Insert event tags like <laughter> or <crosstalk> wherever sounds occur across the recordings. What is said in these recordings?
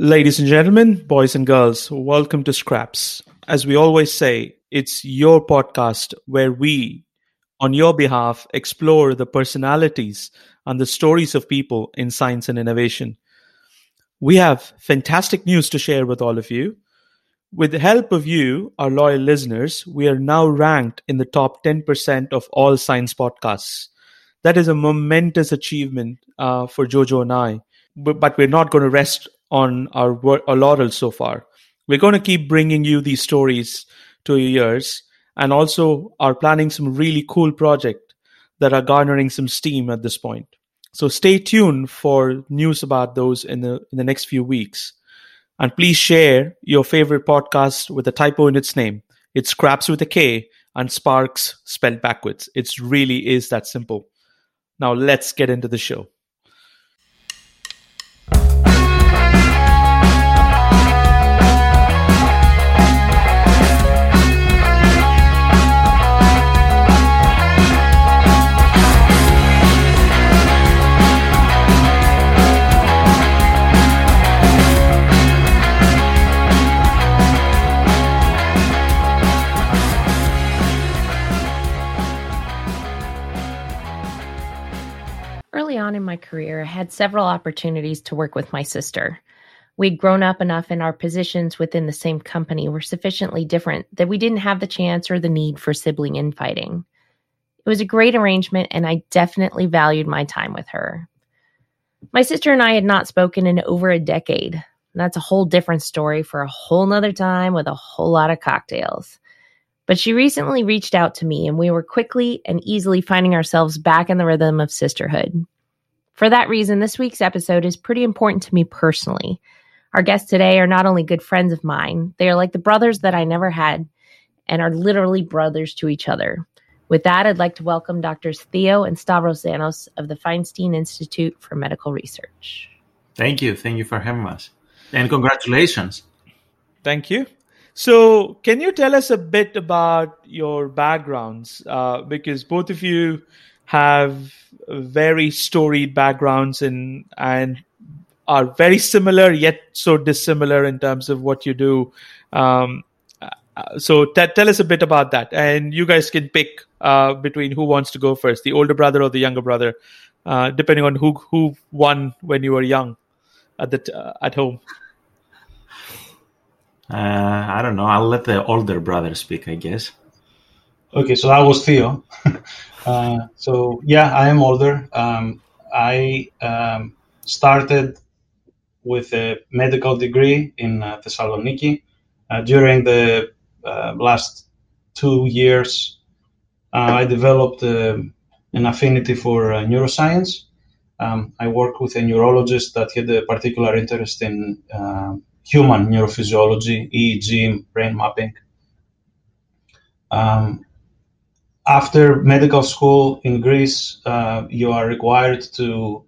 Ladies and gentlemen, boys and girls, welcome to Skraps. As we always say, it's your podcast where we, on your behalf, explore the personalities and the stories of people in science and innovation. We have fantastic news to share with all of you. With the help of you, our loyal listeners, we are now ranked in the top 10% of all science podcasts. That is a momentous achievement uh, for Jojo and I, but, but we're not going to rest on our, our laurels so far. We're going to keep bringing you these stories to your ears and also are planning some really cool projects that are garnering some steam at this point. So stay tuned for news about those in the in the next few weeks. And please share your favorite podcast with a typo in its name. It scraps with a K and sparks spelled backwards. It really is that simple. Now let's get into the show. On in my career, I had several opportunities to work with my sister. We'd grown up enough and our positions within the same company were sufficiently different that we didn't have the chance or the need for sibling infighting. It was a great arrangement, and I definitely valued my time with her. My sister and I had not spoken in over a decade. that's a whole different story for a whole nother time with a whole lot of cocktails. But she recently reached out to me, and we were quickly and easily finding ourselves back in the rhythm of sisterhood. For that reason, this week's episode is pretty important to me personally. Our guests today are not only good friends of mine, they are like the brothers that I never had and are literally brothers to each other. With that, I'd like to welcome Doctors Theo and Stavros Zanos of the Feinstein Institute for Medical Research. Thank you. Thank you for having us. And congratulations. Thank you. So, can you tell us a bit about your backgrounds? Uh, because both of you have very storied backgrounds and and are very similar yet so dissimilar in terms of what you do. Um, uh, so t- tell us a bit about that, and you guys can pick uh, between who wants to go first, the older brother or the younger brother, uh, depending on who who won when you were young at the t- uh, at home. Uh, I don't know. I'll let the older brother speak, I guess. Okay, so that was Theo. <laughs> Uh, so yeah, I am older. Um, I um, started with a medical degree in uh, Thessaloniki. Uh, during the uh, last two years, uh, I developed um, an affinity for neuroscience. Um, I worked with a neurologist that had a particular interest in human neurophysiology, EEG, brain mapping. Um, after medical school in Greece, uh, you are required to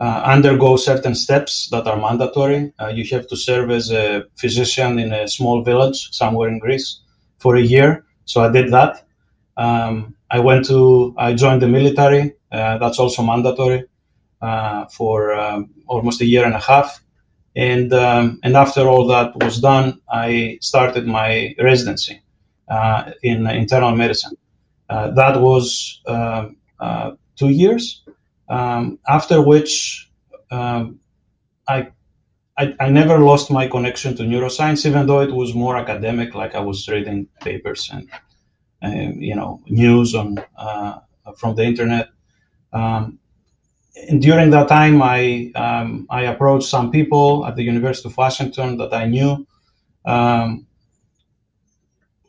uh, undergo certain steps that are mandatory. Uh, you have to serve as a physician in a small village somewhere in Greece for a year. So I did that. Um, I went to, I joined the military. Uh, that's also mandatory uh, for um, almost a year and a half. And um, and after all that was done, I started my residency uh, in internal medicine. Uh, that was um, uh, two years, um, after which um, I, I, I never lost my connection to neuroscience, even though it was more academic, like I was reading papers and, and you know news on uh, from the internet. Um, and during that time, I um, I approached some people at the University of Washington that I knew, um,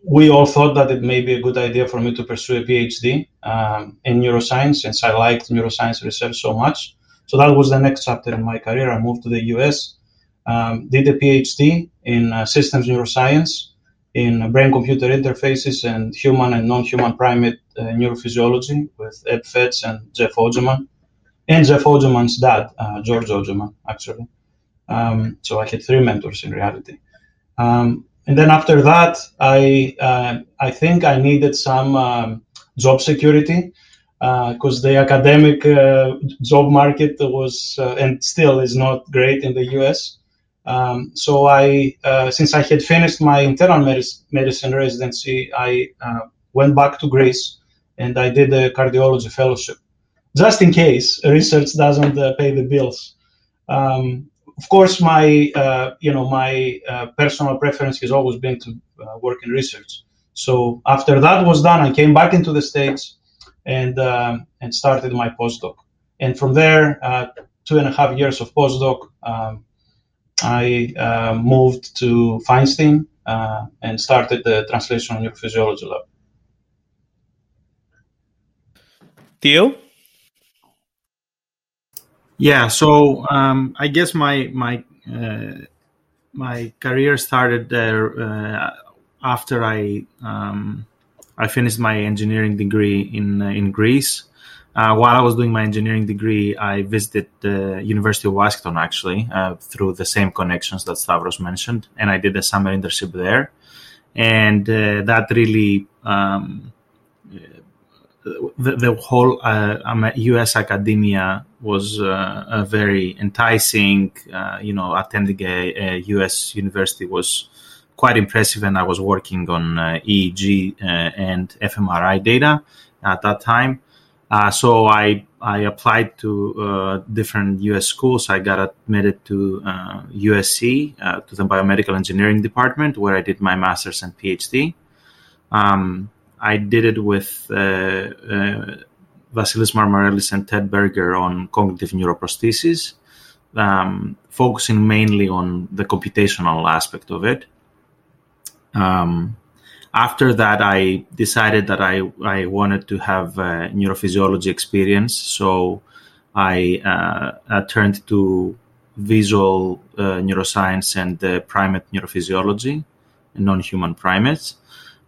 we all thought that it may be a good idea for me to pursue a PhD um, in neuroscience since I liked neuroscience research so much. So that was the next chapter in my career. I moved to the US, um, did a PhD in uh, systems neuroscience, in brain computer interfaces, and human and non human primate uh, neurophysiology with Eb Fetz and Jeff Ojemann, and Jeff Ojemann's dad, uh, George Ojemann, actually. Um, so I had three mentors in reality. Um, and then after that, I uh, I think I needed some um, job security because uh, the academic uh, job market was uh, and still is not great in the U.S. Um, so I, uh, since I had finished my internal medicine residency, I uh, went back to Greece and I did a cardiology fellowship, just in case research doesn't pay the bills. Um, of course, my uh, you know my uh, personal preference has always been to uh, work in research. So after that was done, I came back into the states and um, and started my postdoc. And from there, two and a half years of postdoc. Um, I uh, moved to Feinstein uh, and started the translational neurophysiology lab. Theo? Yeah, so um, I guess my my uh, my career started there uh, after I um, I finished my engineering degree in uh, in Greece. Uh, while I was doing my engineering degree, I visited the University of Washington actually uh, through the same connections that Stavros mentioned, and I did a summer internship there, and uh, that really um, the, the, whole U.S. Uh, academia was uh, very enticing. Uh, you know, attending a, a, U.S. university was quite impressive, and I was working on EEG and fMRI data at that time. Uh, so I I applied to uh, different U.S. schools. I got admitted to uh, USC uh, to the biomedical engineering department, where I did my master's and PhD. Um, I did it with uh, uh, Vasilis Marmarelis and Ted Berger on cognitive neuroprosthesis, um, focusing mainly on the computational aspect of it. Um, after that, I decided that I, I wanted to have neurophysiology experience. So I uh, uh, turned to visual uh, neuroscience and primate neurophysiology, non-human primates.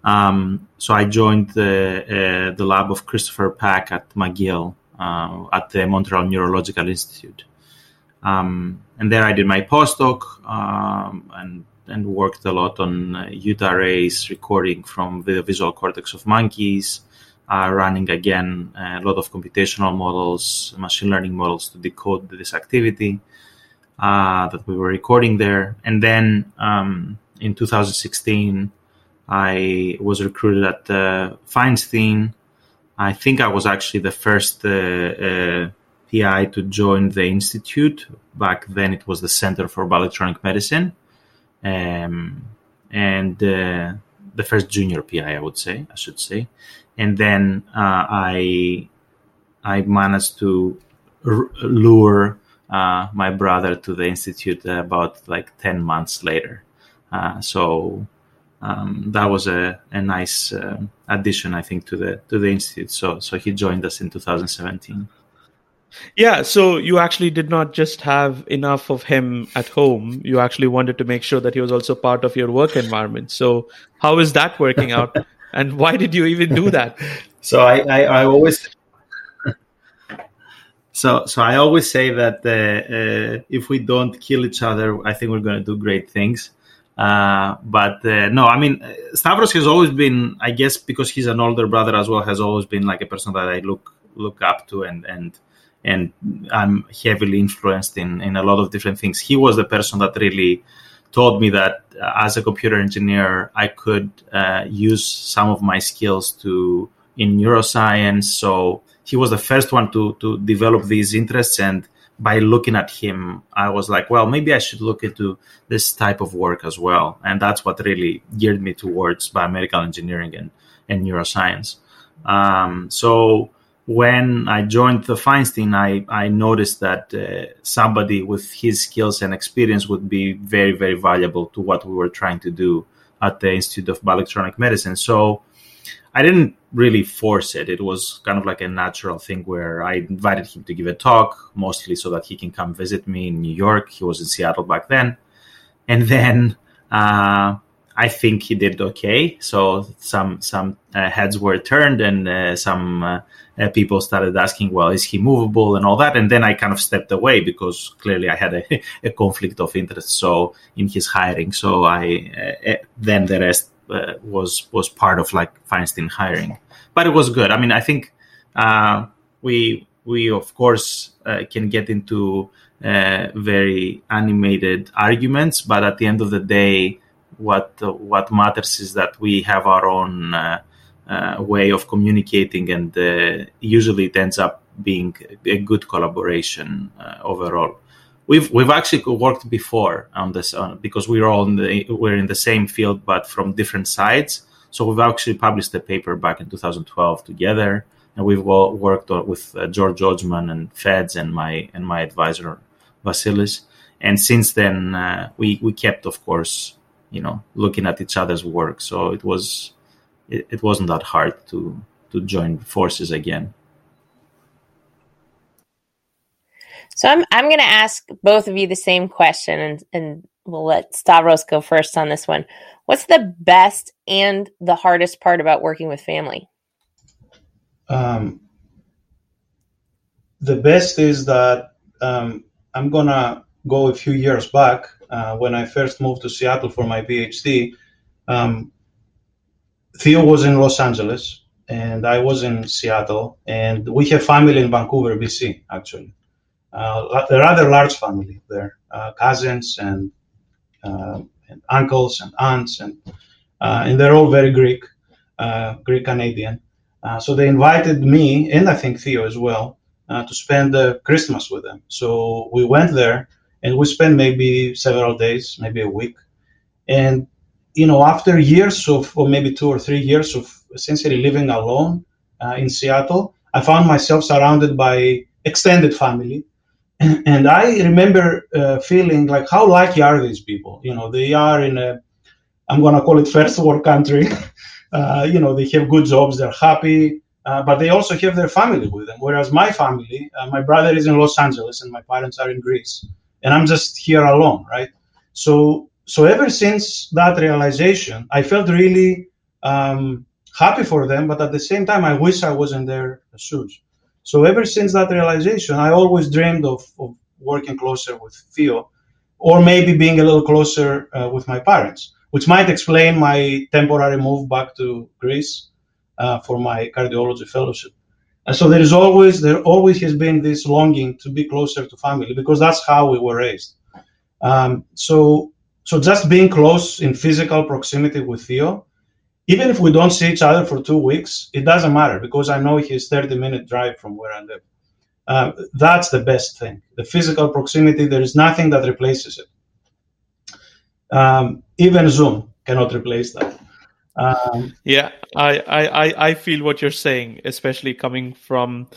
Um, so I joined the the lab of Christopher Pack at McGill at the Montreal Neurological Institute. Um, and there I did my postdoc um, and and worked a lot on uh, Utah arrays, recording from the visual cortex of monkeys, uh, running again a lot of computational models, machine learning models to decode this activity uh, that we were recording there. And then um, in 2016, I was recruited at uh, Feinstein. I think I was actually the first uh, uh, PI to join the institute. Back then, it was the Center for Bioelectronic Medicine um, and uh, the first junior PI, I would say, I should say, and then uh, I I managed to r- lure uh, my brother to the institute about like ten months later. Uh, so um, that was a, a nice uh, addition, I think, to the to the institute. So so he joined us in 2017. Yeah, so you actually did not just have enough of him at home. You actually wanted to make sure that he was also part of your work environment. So, how is that working out? <laughs> and why did you even do that? So, I, I, I always. So, so I always say that uh, uh, if we don't kill each other, I think we're going to do great things. Uh, but uh, no, I mean, Stavros has always been, I guess, because he's an older brother as well, has always been like a person that I look look up to and and and I'm heavily influenced in in a lot of different things. He was the person that really told me that uh, as a computer engineer, I could uh, use some of my skills to in neuroscience. So he was the first one to to develop these interests and by looking at him, I was like, well, maybe I should look into this type of work as well. And that's what really geared me towards biomedical engineering and, and neuroscience. Um, so when I joined the Feinstein, I, I noticed that uh, somebody with his skills and experience would be very, very valuable to what we were trying to do at the Institute of Bioelectronic Medicine. So I didn't really force it. It was kind of like a natural thing where I invited him to give a talk, mostly so that he can come visit me in New York. He was in Seattle back then. And then uh, I think he did okay. So some some uh, heads were turned, and uh, some uh, uh, people started asking, "Well, is he movable?" and all that. And then I kind of stepped away because clearly I had a, <laughs> a conflict of interest. So in his hiring, so I uh, then the rest was was part of like Feinstein hiring, but it was good. I mean, I think we we of course uh, can get into uh, very animated arguments, but at the end of the day, what what matters is that we have our own uh, uh, way of communicating, and uh, usually it ends up being a good collaboration overall. We've we've actually worked before on this because we're all in the we're in the same field but from different sides. So we've actually published a paper back in 2012 together, and we've all worked with George Ojemann and Fetz and my and my advisor Vasilis. And since then, uh, we we kept, of course, you know, looking at each other's work. So it was it, it wasn't that hard to to join forces again. So I'm I'm going to ask both of you the same question, and and we'll let Stavros go first on this one. What's the best and the hardest part about working with family? Um, the best is that um, I'm gonna go a few years back uh, when I first moved to Seattle for my PhD. Um, Theo was in Los Angeles and I was in Seattle, and we have family in Vancouver, BC, actually. Uh, a rather large family there, uh, cousins and, uh, and, uncles and aunts, and uh, and they're all very Greek, uh, Greek Canadian. so they invited me and I think Theo as well uh, to spend uh, Christmas with them. So we went there and we spent maybe several days, maybe a week. And, you know, after years of, or maybe two or three years of essentially living alone uh, in Seattle, I found myself surrounded by extended family. <clears throat> And I remember uh, feeling like, how lucky are these people? You know, they are in a, I'm going to call it first world country. <laughs> Uh, you know, they have good jobs, they're happy, uh, but they also have their family with them. Whereas my family, uh, my brother is in Los Angeles and my parents are in Greece, and I'm just here alone, right? So, so ever since that realization, I felt really um, happy for them, but at the same time, I wish I was in their shoes. So ever since that realization, I always dreamed of, of working closer with Theo, or maybe being a little closer uh, with my parents, which might explain my temporary move back to Greece uh, for my cardiology fellowship. And so there is always there always has been this longing to be closer to family because that's how we were raised. Um, so so just being close in physical proximity with Theo, even if we don't see each other for two weeks, it doesn't matter because I know he's 30 minute drive from where I live. Uh, that's the best thing. The physical proximity, there is nothing that replaces it. Um, even Zoom cannot replace that. Um, yeah, I, I, I feel what you're saying, especially coming from.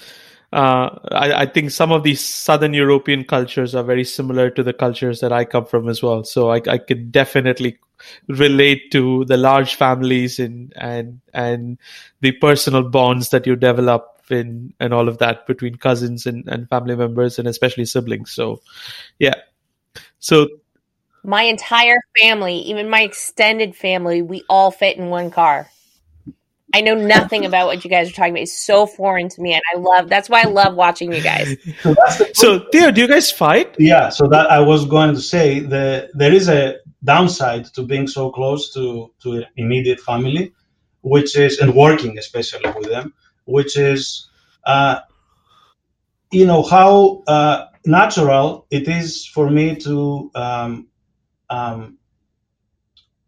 Uh, I, I, think some of these Southern European cultures are very similar to the cultures that I come from as well. So I, I could definitely relate to the large families and and and the personal bonds that you develop in and all of that between cousins and, and family members and especially siblings. So, yeah. So my entire family, even my extended family, we all fit in one car. I know nothing <laughs> about what you guys are talking about. It's so foreign to me, and I love. That's why I love watching you guys. <laughs> So, so Theo, do you guys fight? Yeah. So that I was going to say the there is a downside to being so close to to immediate family, which is and working especially with them, which is, uh, you know, how uh, natural it is for me to um, um,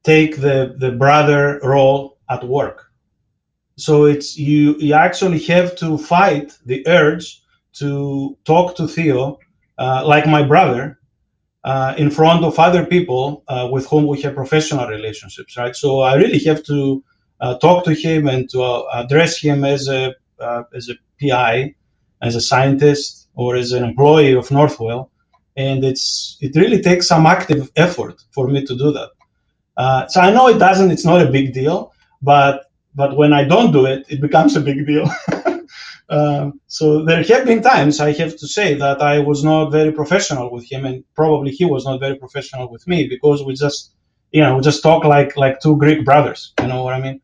take the the brother role at work. So it's you you actually have to fight the urge to talk to Theo uh, like my brother uh, in front of other people uh, with whom we have professional relationships, right? So I really have to uh, talk to him and to uh, address him as a uh, as a PI, as a scientist, or as an employee of Northwell and it's it really takes some active effort for me to do that. Uh, so I know it doesn't; it's not a big deal, but but when I don't do it, it becomes a big deal. <laughs> um, so there have been times I have to say that I was not very professional with him, and probably he was not very professional with me because we just you know we just talk like like two Greek brothers. You know what I mean?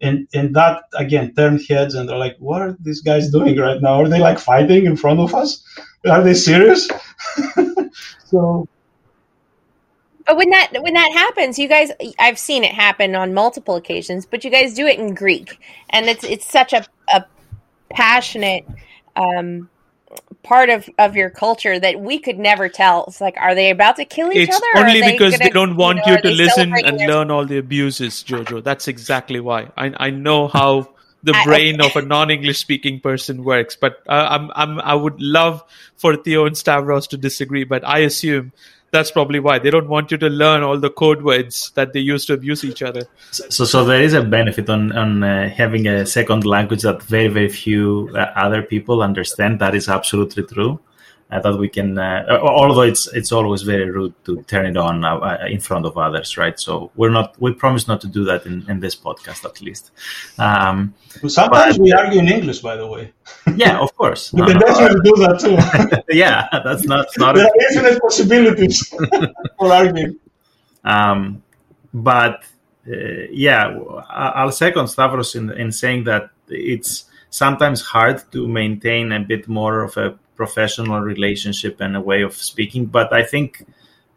And and that again turned heads, and they're like, "What are these guys doing right now? Are they like fighting in front of us? Are they serious?" <laughs> so but when that when that happens, you guys I've seen it happen on multiple occasions, but you guys do it in Greek. And it's it's such a, a passionate um part of of your culture that we could never tell. It's like, are they about to kill each it's other? only they because gonna- they don't want know, you, to listen and their- learn all the abuses, Jojo. That's exactly why. I I know how the I- brain of a non-English speaking person works, but uh, I'm I'm I would love for Theo and Stavros to disagree, but I assume that's probably why they don't want you to learn all the code words that they use to abuse each other. So, so there is a benefit on on uh, having a second language that very very few uh, other people understand. That is absolutely true. Uh, that we can, uh, although it's it's always very rude to turn it on uh, in front of others, right? So we're not. We promise not to do that in, in this podcast, at least. Um, Sometimes But- we argue in English, by the way. yeah, of course. <laughs> We No, can no, definitely do that too. <laughs> yeah, that's not not. there are infinite possibilities <laughs> for arguing. Um, but uh, yeah, I'll second Stavros in, in saying that it's sometimes hard to maintain a bit more of a professional relationship and a way of speaking. But I think,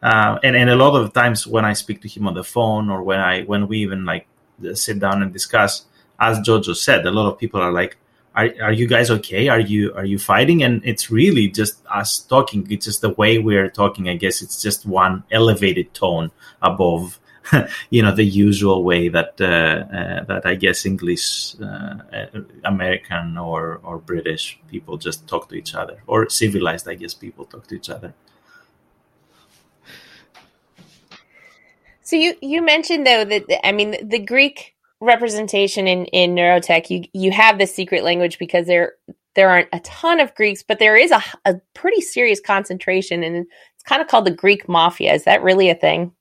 uh, and, and a lot of times when I speak to him on the phone or when I when we even like sit down and discuss, as Jojo said, a lot of people are like, are, are you guys okay? Are you are you fighting? And it's really just us talking. It's just the way we're talking. I guess it's just one elevated tone above, <laughs> you know, the usual way that uh, uh, that I guess English, uh, American or or British people just talk to each other, or civilized, I guess, people talk to each other. So you you mentioned though that I mean the Greek representation in in neurotech you you have this secret language because there there aren't a ton of Greeks but there is a, a pretty serious concentration and it's kind of called the Greek mafia is that really a thing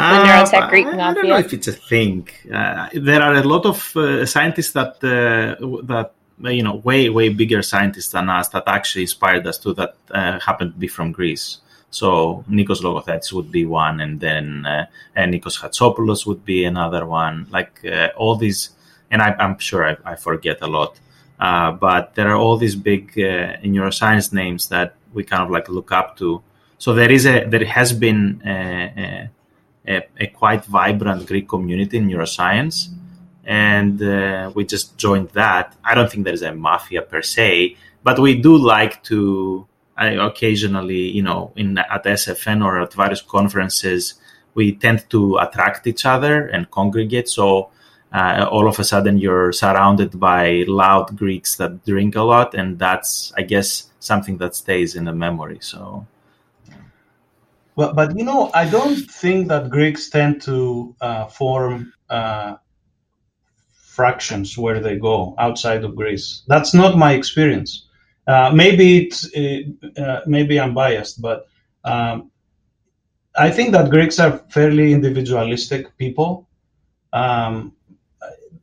neurotech Greek I, I don't know if it's a thing. Uh, there are a lot of uh, scientists that uh, that uh, you know way way bigger scientists than us that actually inspired us to that uh, happened to be from Greece. So Nikos Logothetis would be one, and then uh, and Nikos Hatsopoulos would be another one. Like uh, all these, and I, I'm sure I, I forget a lot, uh, but there are all these big uh, neuroscience names that we kind of like look up to. So there is a there has been a, a, a quite vibrant Greek community in neuroscience, and uh, we just joined that. I don't think there is a mafia per se, but we do like to occasionally, you know, in at SFN or at various conferences, we tend to attract each other and congregate. So uh, all of a sudden, you're surrounded by loud Greeks that drink a lot, and that's, I guess, something that stays in the memory. So. But, but you know, I don't think that Greeks tend to uh, form uh, fractions where they go outside of Greece. That's not my experience. Uh, maybe it's uh, maybe I'm biased, but um, I think that Greeks are fairly individualistic people, um,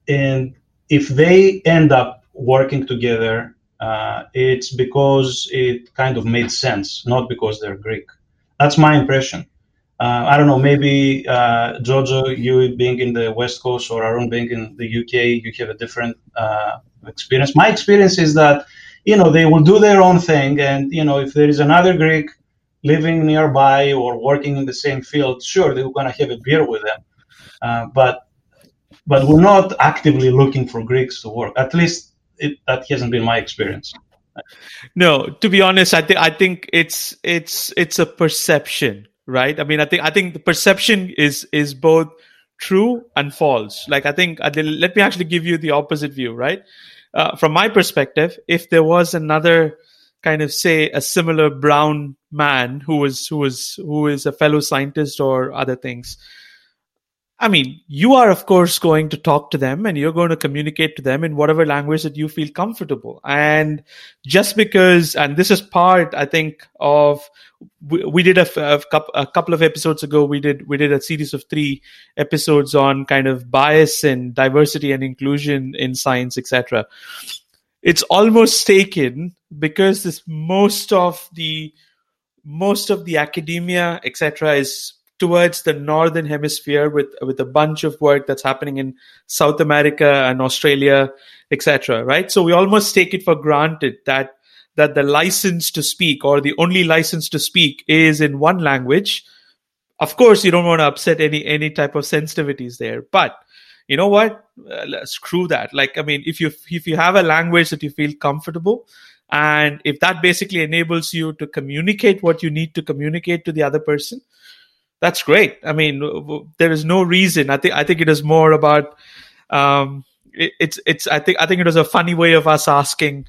and if they end up working together, uh, it's because it kind of made sense, not because they're Greek. That's my impression. Uh, I don't know. Maybe uh, Jojo, you being in the West Coast, or Aaron being in the UK, you have a different uh, experience. My experience is that you know they will do their own thing, and you know if there is another Greek living nearby or working in the same field, sure they're going to have a beer with them, uh, but but we're not actively looking for Greeks to work. At least it, that hasn't been my experience. No, to be honest, I think I think it's it's it's a perception, right? I mean, I think I think the perception is is both true and false. Like I think let me actually give you the opposite view, right? Uh, from my perspective, if there was another kind of say a similar brown man who was who was who is a fellow scientist or other things, I mean, you are, of course, going to talk to them and you're going to communicate to them in whatever language that you feel comfortable. And just because, and this is part, I think, of, we, we did a, a, a, couple of episodes ago, we did, we did a series of three episodes on kind of bias and diversity and inclusion in science, etc. It's almost taken because this most of the, most of the academia, etc., is towards the northern hemisphere with with a bunch of work that's happening in South America and Australia, etc. Right? So we almost take it for granted that that the license to speak or the only license to speak is in one language. Of course, you don't want to upset any any type of sensitivities there, but you know what? Uh, screw that. Like, I mean, if you if you have a language that you feel comfortable, And if that basically enables you to communicate what you need to communicate to the other person, that's great. I mean, there is no reason. I think I think it is more about um, it, it's it's. I think I think it was a funny way of us asking.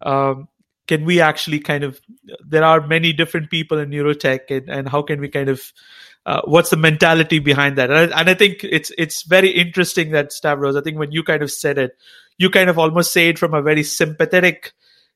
Um, can we actually kind of? There are many different people in neurotech, and, and how can we kind of? Uh, what's the mentality behind that? And I, and I think it's it's very interesting that Stavros. I think when you kind of said it, you kind of almost say it from a very sympathetic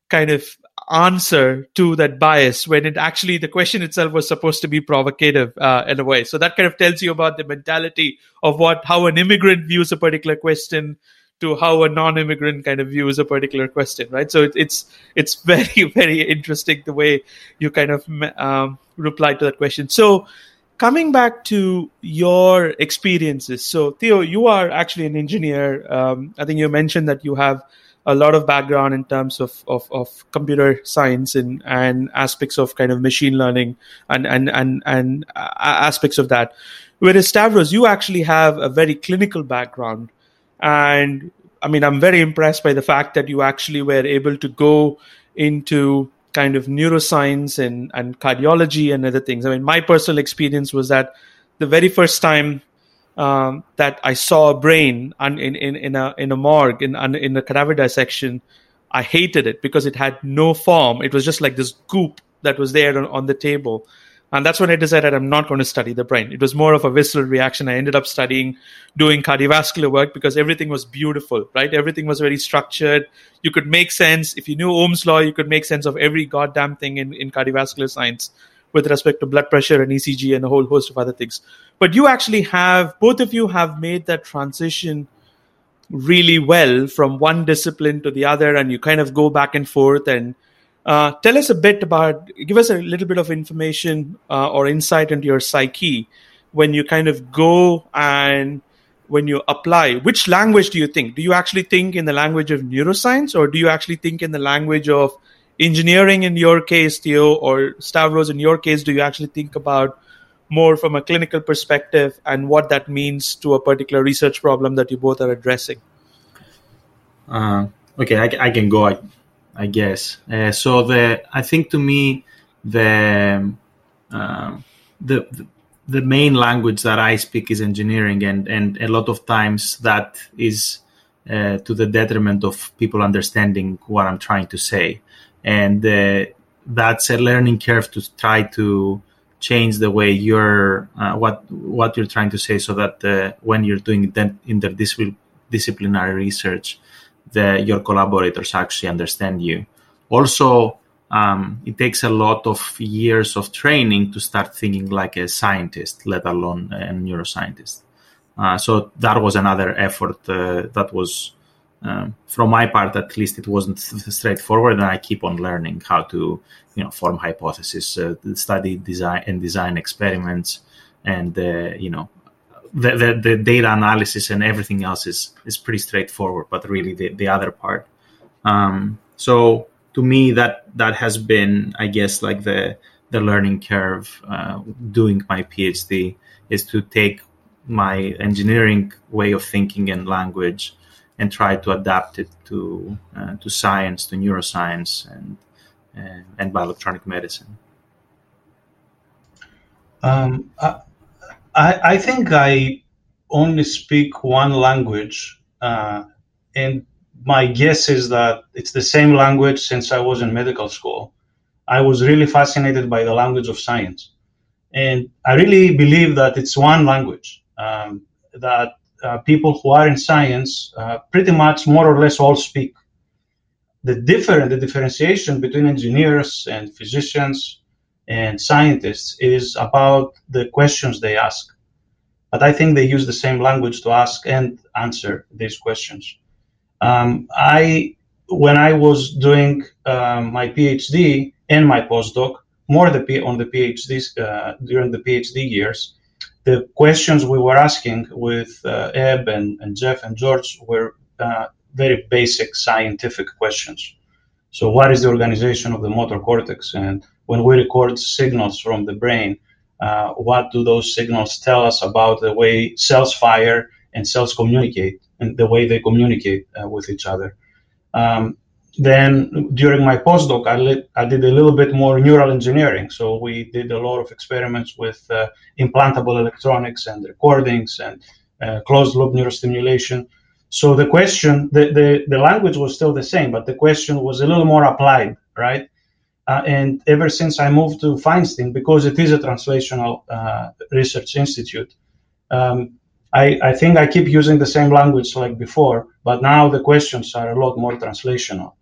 kind of answer to that bias when it actually the question itself was supposed to be provocative uh, in a way. So that kind of tells you about the mentality of what how an immigrant views a particular question to how a non-immigrant kind of views a particular question right? So it, it's it's <laughs> very very interesting the way you kind of um, reply to that question. So coming back to your experiences. So theo you are actually an engineer. Um, i think you mentioned that you have a lot of background in terms of, of, of computer science and, and aspects of kind of machine learning and, and, and, and aspects of that. Whereas Stavros, you actually have a very clinical background. And I mean, I'm very impressed by the fact that you actually were able to go into kind of neuroscience and, and cardiology and other things. I mean, my personal experience was that the very first time um, that I saw a brain in, in, in a in a morgue in in a cadaver dissection, I hated it because it had no form. It was just like this goop that was there on, on the table. And that's when I decided I'm not going to study the brain. It was more of a visceral reaction. I ended up studying, doing cardiovascular work because everything was beautiful, right? Everything was very structured. You could make sense. If you knew Ohm's law, you could make sense of every goddamn thing in, in cardiovascular science with respect to blood pressure and ECG and a whole host of other things. But you actually have, both of you have made that transition really well from one discipline to the other, and you kind of go back and forth. And uh, tell us a bit about, give us a little bit of information uh, or insight into your psyche when you kind of go and when you apply. Which language do you think? Do you actually think in the language of neuroscience, or do you actually think in the language of engineering in your case, Theo, or Stavros in your case, do you actually think about more from a clinical perspective and what that means to a particular research problem that you both are addressing? Uh, okay, I, I, can go, I, I guess. Uh, so the I think to me the, the the the main language that I speak is engineering, and and a lot of times that is uh, to the detriment of people understanding what I'm trying to say and uh, that's a learning curve to try to change the way you're uh, what what you're trying to say so that uh, when you're doing interdisciplinary research the your collaborators actually understand you. Also um, it takes a lot of years of training to start thinking like a scientist let alone a neuroscientist. Uh, so that was another effort uh, that was um, from my part, at least, it wasn't straightforward, and I keep on learning how to, you know, form hypotheses, uh, study design and design experiments, and uh, you know, the, the, the data analysis and everything else is is pretty straightforward. But really, the the other part. Um, so to me, that that has been, I guess, like the the learning curve. Uh, doing my PhD is to take my engineering way of thinking and language and try to adapt it to uh, to science, to neuroscience, and uh, and bioelectronic medicine. Um, I, I think I only speak one language, uh, and my guess is that it's the same language since I was in medical school. I was really fascinated by the language of science, and I really believe that it's one language um, that uh, people who are in science uh, pretty much more or less all speak. The different, the differentiation between engineers and physicians and scientists is about the questions they ask. But I think they use the same language to ask and answer these questions. Um, I, when I was doing um, my PhD and my postdoc, more the, on the PhD uh, during the PhD years, the questions we were asking with uh, Eb and, and Jeff and George were uh, very basic scientific questions. So, what is the organization of the motor cortex? And when we record signals from the brain, uh, what do those signals tell us about the way cells fire and cells communicate and the way they communicate uh, with each other? Um, then during my postdoc, I, lit, I, did a little bit more neural engineering. So we did a lot of experiments with uh, implantable electronics and recordings and uh, closed loop neurostimulation. So the question, the, the, the, language was still the same, but the question was a little more applied, right? Uh, and ever since I moved to Feinstein, because it is a translational uh, research institute, um, I, I think I keep using the same language like before, but now the questions are a lot more translational.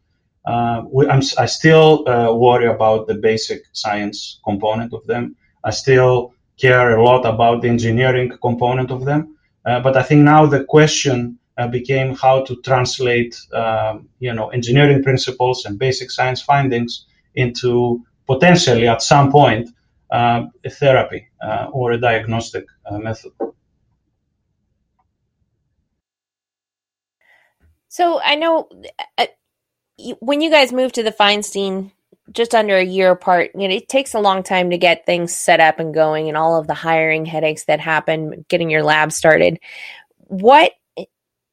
Uh, we, i still uh, worry about the basic science component of them. I still care a lot about the engineering component of them. Uh, but I think now the question uh, became how to translate, um, you know, engineering principles and basic science findings into potentially at some point uh, a therapy uh, or a diagnostic method. So I know when you guys moved to the Feinstein just under a year apart, you know, it takes a long time to get things set up and going and all of the hiring headaches that happen getting your lab started. What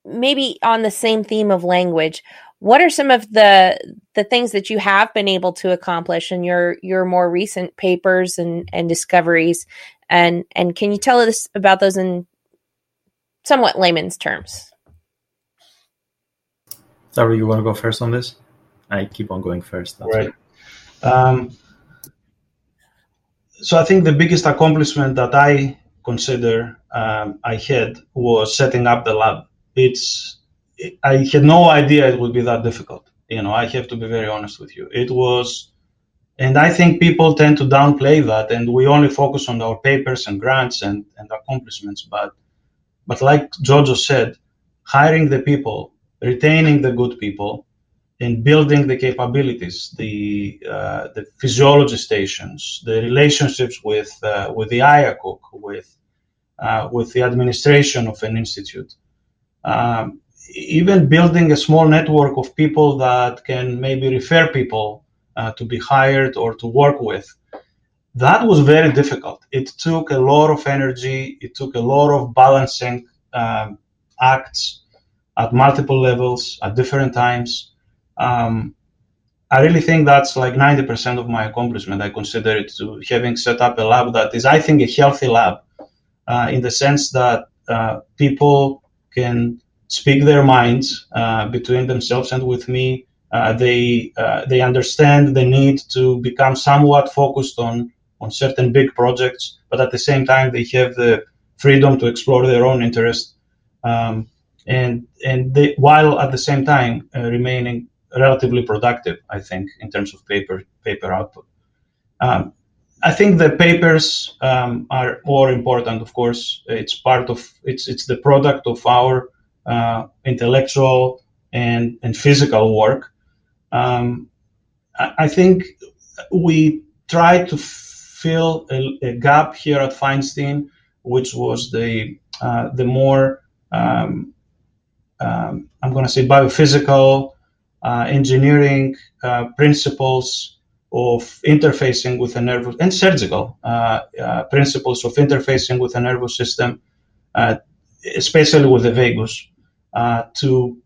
maybe on the same theme of language, what are some of the the things that you have been able to accomplish in your your more recent papers and and discoveries and and can you tell us about those in somewhat layman's terms? Sorry, you want to go first on this? I keep on going first. That's right. Um, so I think the biggest accomplishment that I consider um, I had was setting up the lab. It's I had no idea it would be that difficult. You know, I have to be very honest with you. It was, and I think people tend to downplay that, and we only focus on our papers and grants and, and accomplishments. But, but like Jojo said, hiring the people retaining the good people and building the capabilities, the uh, the physiology stations, the relationships with uh, with the IACUC, with uh, with the administration of an institute, um, even building a small network of people that can maybe refer people uh, to be hired or to work with. That was very difficult. It took a lot of energy. It took a lot of balancing um, acts at multiple levels at different times. Um, I really think that's like 90% of my accomplishment. I consider it to having set up a lab that is, I think, a healthy lab uh, in the sense that uh, people can speak their minds uh, between themselves and with me. Uh, they uh, they understand the need to become somewhat focused on on certain big projects, but at the same time they have the freedom to explore their own interest. Um, and and they, while at the same time uh, remaining relatively productive, I think, in terms of paper paper output. Um, I think the papers um, are more important. Of course, it's part of it's it's the product of our uh, intellectual and and physical work. Um, I, I, think we tried to fill a, a, gap here at Feinstein, which was the uh, the more um, um, I'm going to say biophysical uh, engineering uh, principles of interfacing with the nervous and surgical uh, uh principles of interfacing with the nervous system, uh, especially with the vagus, uh, to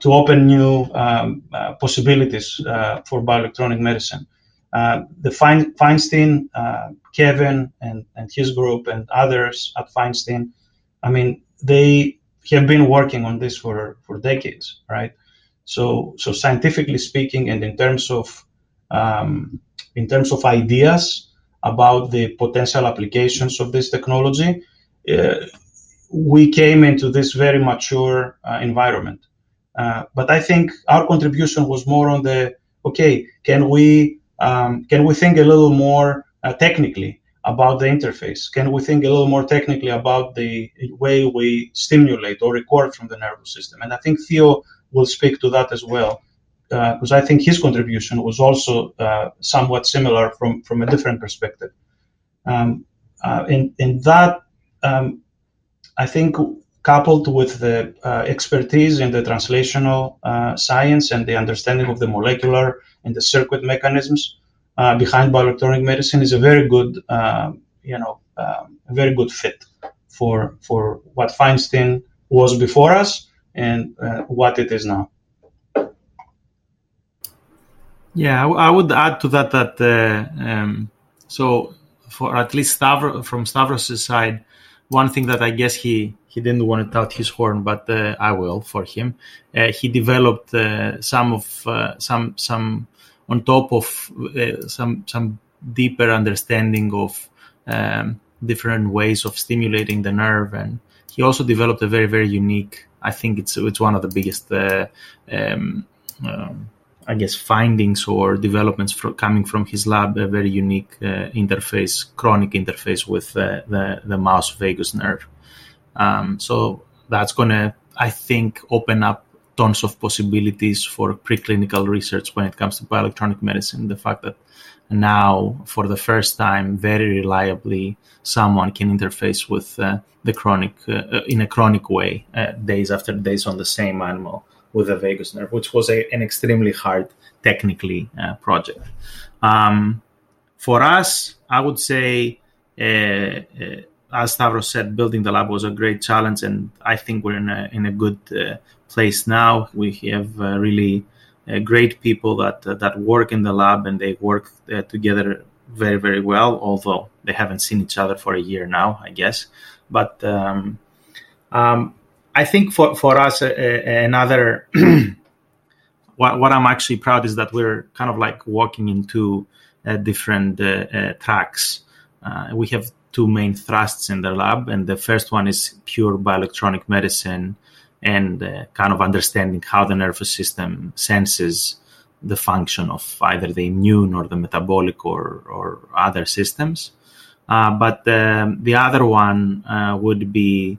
to open new um, possibilities for bioelectronic medicine. the Fein- Feinstein, Kevin, and, and his group, and others at Feinstein, I mean, they have been working on this for, for decades, right? So, so scientifically speaking, and in terms of um, in terms of ideas about the potential applications of this technology, uh, we came into this very mature uh, environment. Uh, but I think our contribution was more on the okay, can we um, can we think a little more uh, technically about the interface? Can we think a little more technically about the way we stimulate or record from the nervous system? And I think Theo will speak to that as well, because uh, I think his contribution was also uh, somewhat similar from, from a different perspective. Um, uh, in, in that, um, I think coupled with the uh, expertise in the translational uh, science and the understanding of the molecular and the circuit mechanisms, uh, behind bioelectronic medicine is a very good, uh, you know, uh, very good fit for for what Feinstein was before us and uh, what it is now. Yeah, I would add to that that uh, um, so for at least from Stavros' side, one thing that I guess he he didn't want to tout his horn, but uh, I will for him. Uh, he developed uh, some of uh, some some on top of uh, some some deeper understanding of um, different ways of stimulating the nerve, and he also developed a very very unique. I think it's it's one of the biggest. Um, um, I guess findings or developments for, coming from his lab, a very unique uh, interface, chronic interface with uh, the the mouse vagus nerve. Um, so that's gonna, I think, open up tons of possibilities for preclinical research when it comes to bioelectronic medicine. The fact that now, for the first time, very reliably, someone can interface with uh, the chronic uh, in a chronic way, uh, days after days on the same animal with the vagus nerve, which was a, an extremely hard technically uh, project. Um, for us, I would say, uh, uh, as Stavros said, building the lab was a great challenge, and I think we're in a in a good uh, place now. We have uh, really uh, great people that that work in the lab, and they work together very very well. Although they haven't seen each other for a year now, I guess, but. Um, um, I think for for us, uh, uh another <clears throat> what what I'm actually proud is that we're kind of like walking into uh, different uh, uh tracks. Uh, we have two main thrusts in the lab, and the first one is pure bioelectronic medicine and kind of understanding how the nervous system senses the function of either the immune or the metabolic or, or other systems. but um, the other one would be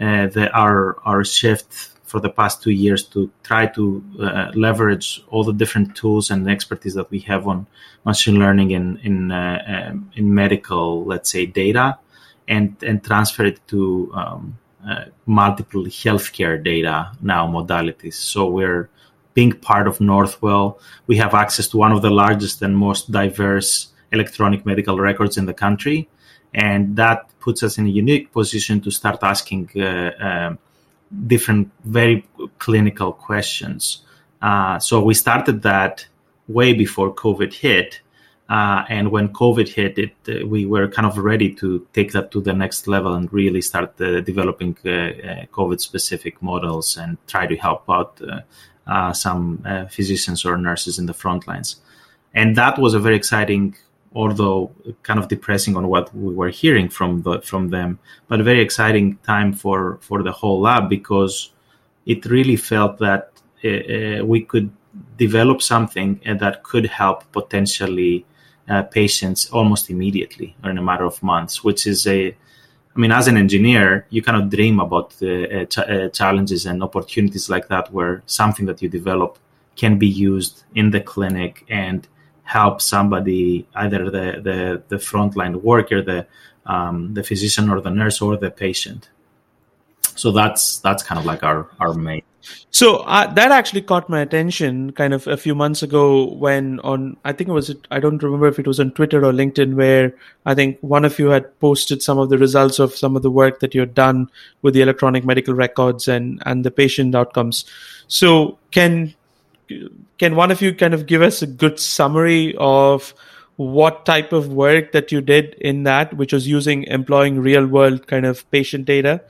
uh, the, our our shift for the past two years to try to uh, leverage all the different tools and expertise that we have on machine learning in in uh, um, in medical, let's say, data, and and transfer it to um, uh, multiple healthcare data now modalities. So we're being part of Northwell. We have access to one of the largest and most diverse electronic medical records in the country and that puts us in a unique position to start asking uh, uh, different, very clinical questions. Uh, so we started that way before COVID hit. Uh, and when COVID hit, it uh, we were kind of ready to take that to the next level and really start uh, developing COVID-specific models and try to help out some physicians or nurses in the front lines. And that was a very exciting although kind of depressing on what we were hearing from the, from them, but a very exciting time for for the whole lab because it really felt that uh, we could develop something that could help potentially uh, patients almost immediately or in a matter of months, which is a I mean, as an engineer, you kind of dream about uh, ch- challenges and opportunities like that, where something that you develop can be used in the clinic and help somebody, either the the, the frontline worker, the um, the physician or the nurse or the patient. So that's that's kind of like our our main. So uh, that actually caught my attention kind of a few months ago when on I think it was I don't remember if it was on Twitter or LinkedIn where I think one of you had posted some of the results of some of the work that you had done with the electronic medical records and and the patient outcomes. So can can one of you kind of give us a good summary of what type of work that you did in that, which was using employing real world kind of patient data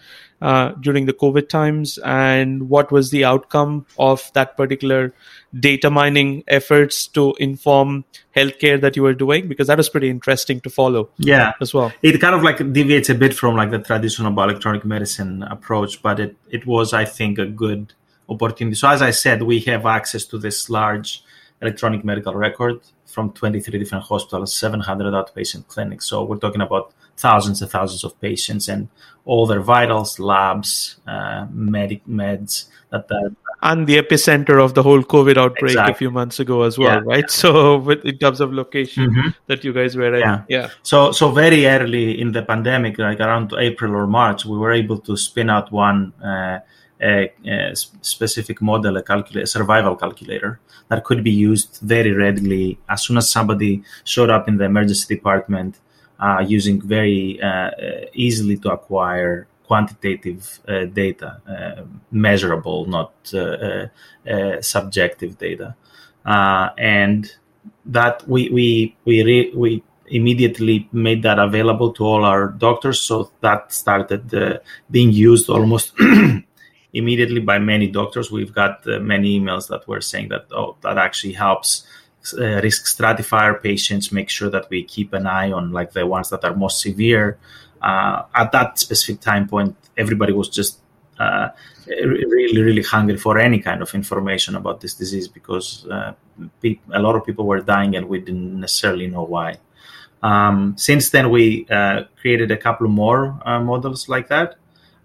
uh, during the COVID times, and what was the outcome of that particular data mining efforts to inform healthcare that you were doing? Because that was pretty interesting to follow. Yeah, as well. It kind of like deviates a bit from like the traditional bioelectronic medicine approach, but it it was, I think, a good opportunity. So as I said, we have access to this large electronic medical record from 23 different hospitals, 700 outpatient clinics. So we're talking about thousands and thousands of patients and all their vitals, labs, uh, medic meds that the, and the epicenter of the whole COVID outbreak exactly. a few months ago as well, yeah, right? <laughs> So, with, in terms of location mm-hmm. that you guys were in, yeah. yeah. So, so very early in the pandemic, like around April or March, we were able to spin out one uh, a, a specific model, a, calculator, a survival calculator that could be used very readily as soon as somebody showed up in the emergency department uh, using very uh, easily to acquire quantitative uh, data, uh, measurable, not uh, uh, subjective data. and that we we we re, we immediately made that available to all our doctors. So that started uh, being used almost <clears throat> immediately by many doctors. We've got uh, many emails that were saying that oh that actually helps uh, risk stratify our patients, make sure that we keep an eye on like the ones that are most severe. Uh, at that specific time point, everybody was just uh, really, really hungry for any kind of information about this disease because uh, pe- a lot of people were dying and we didn't necessarily know why. Um, since then, we uh, created a couple more models like that.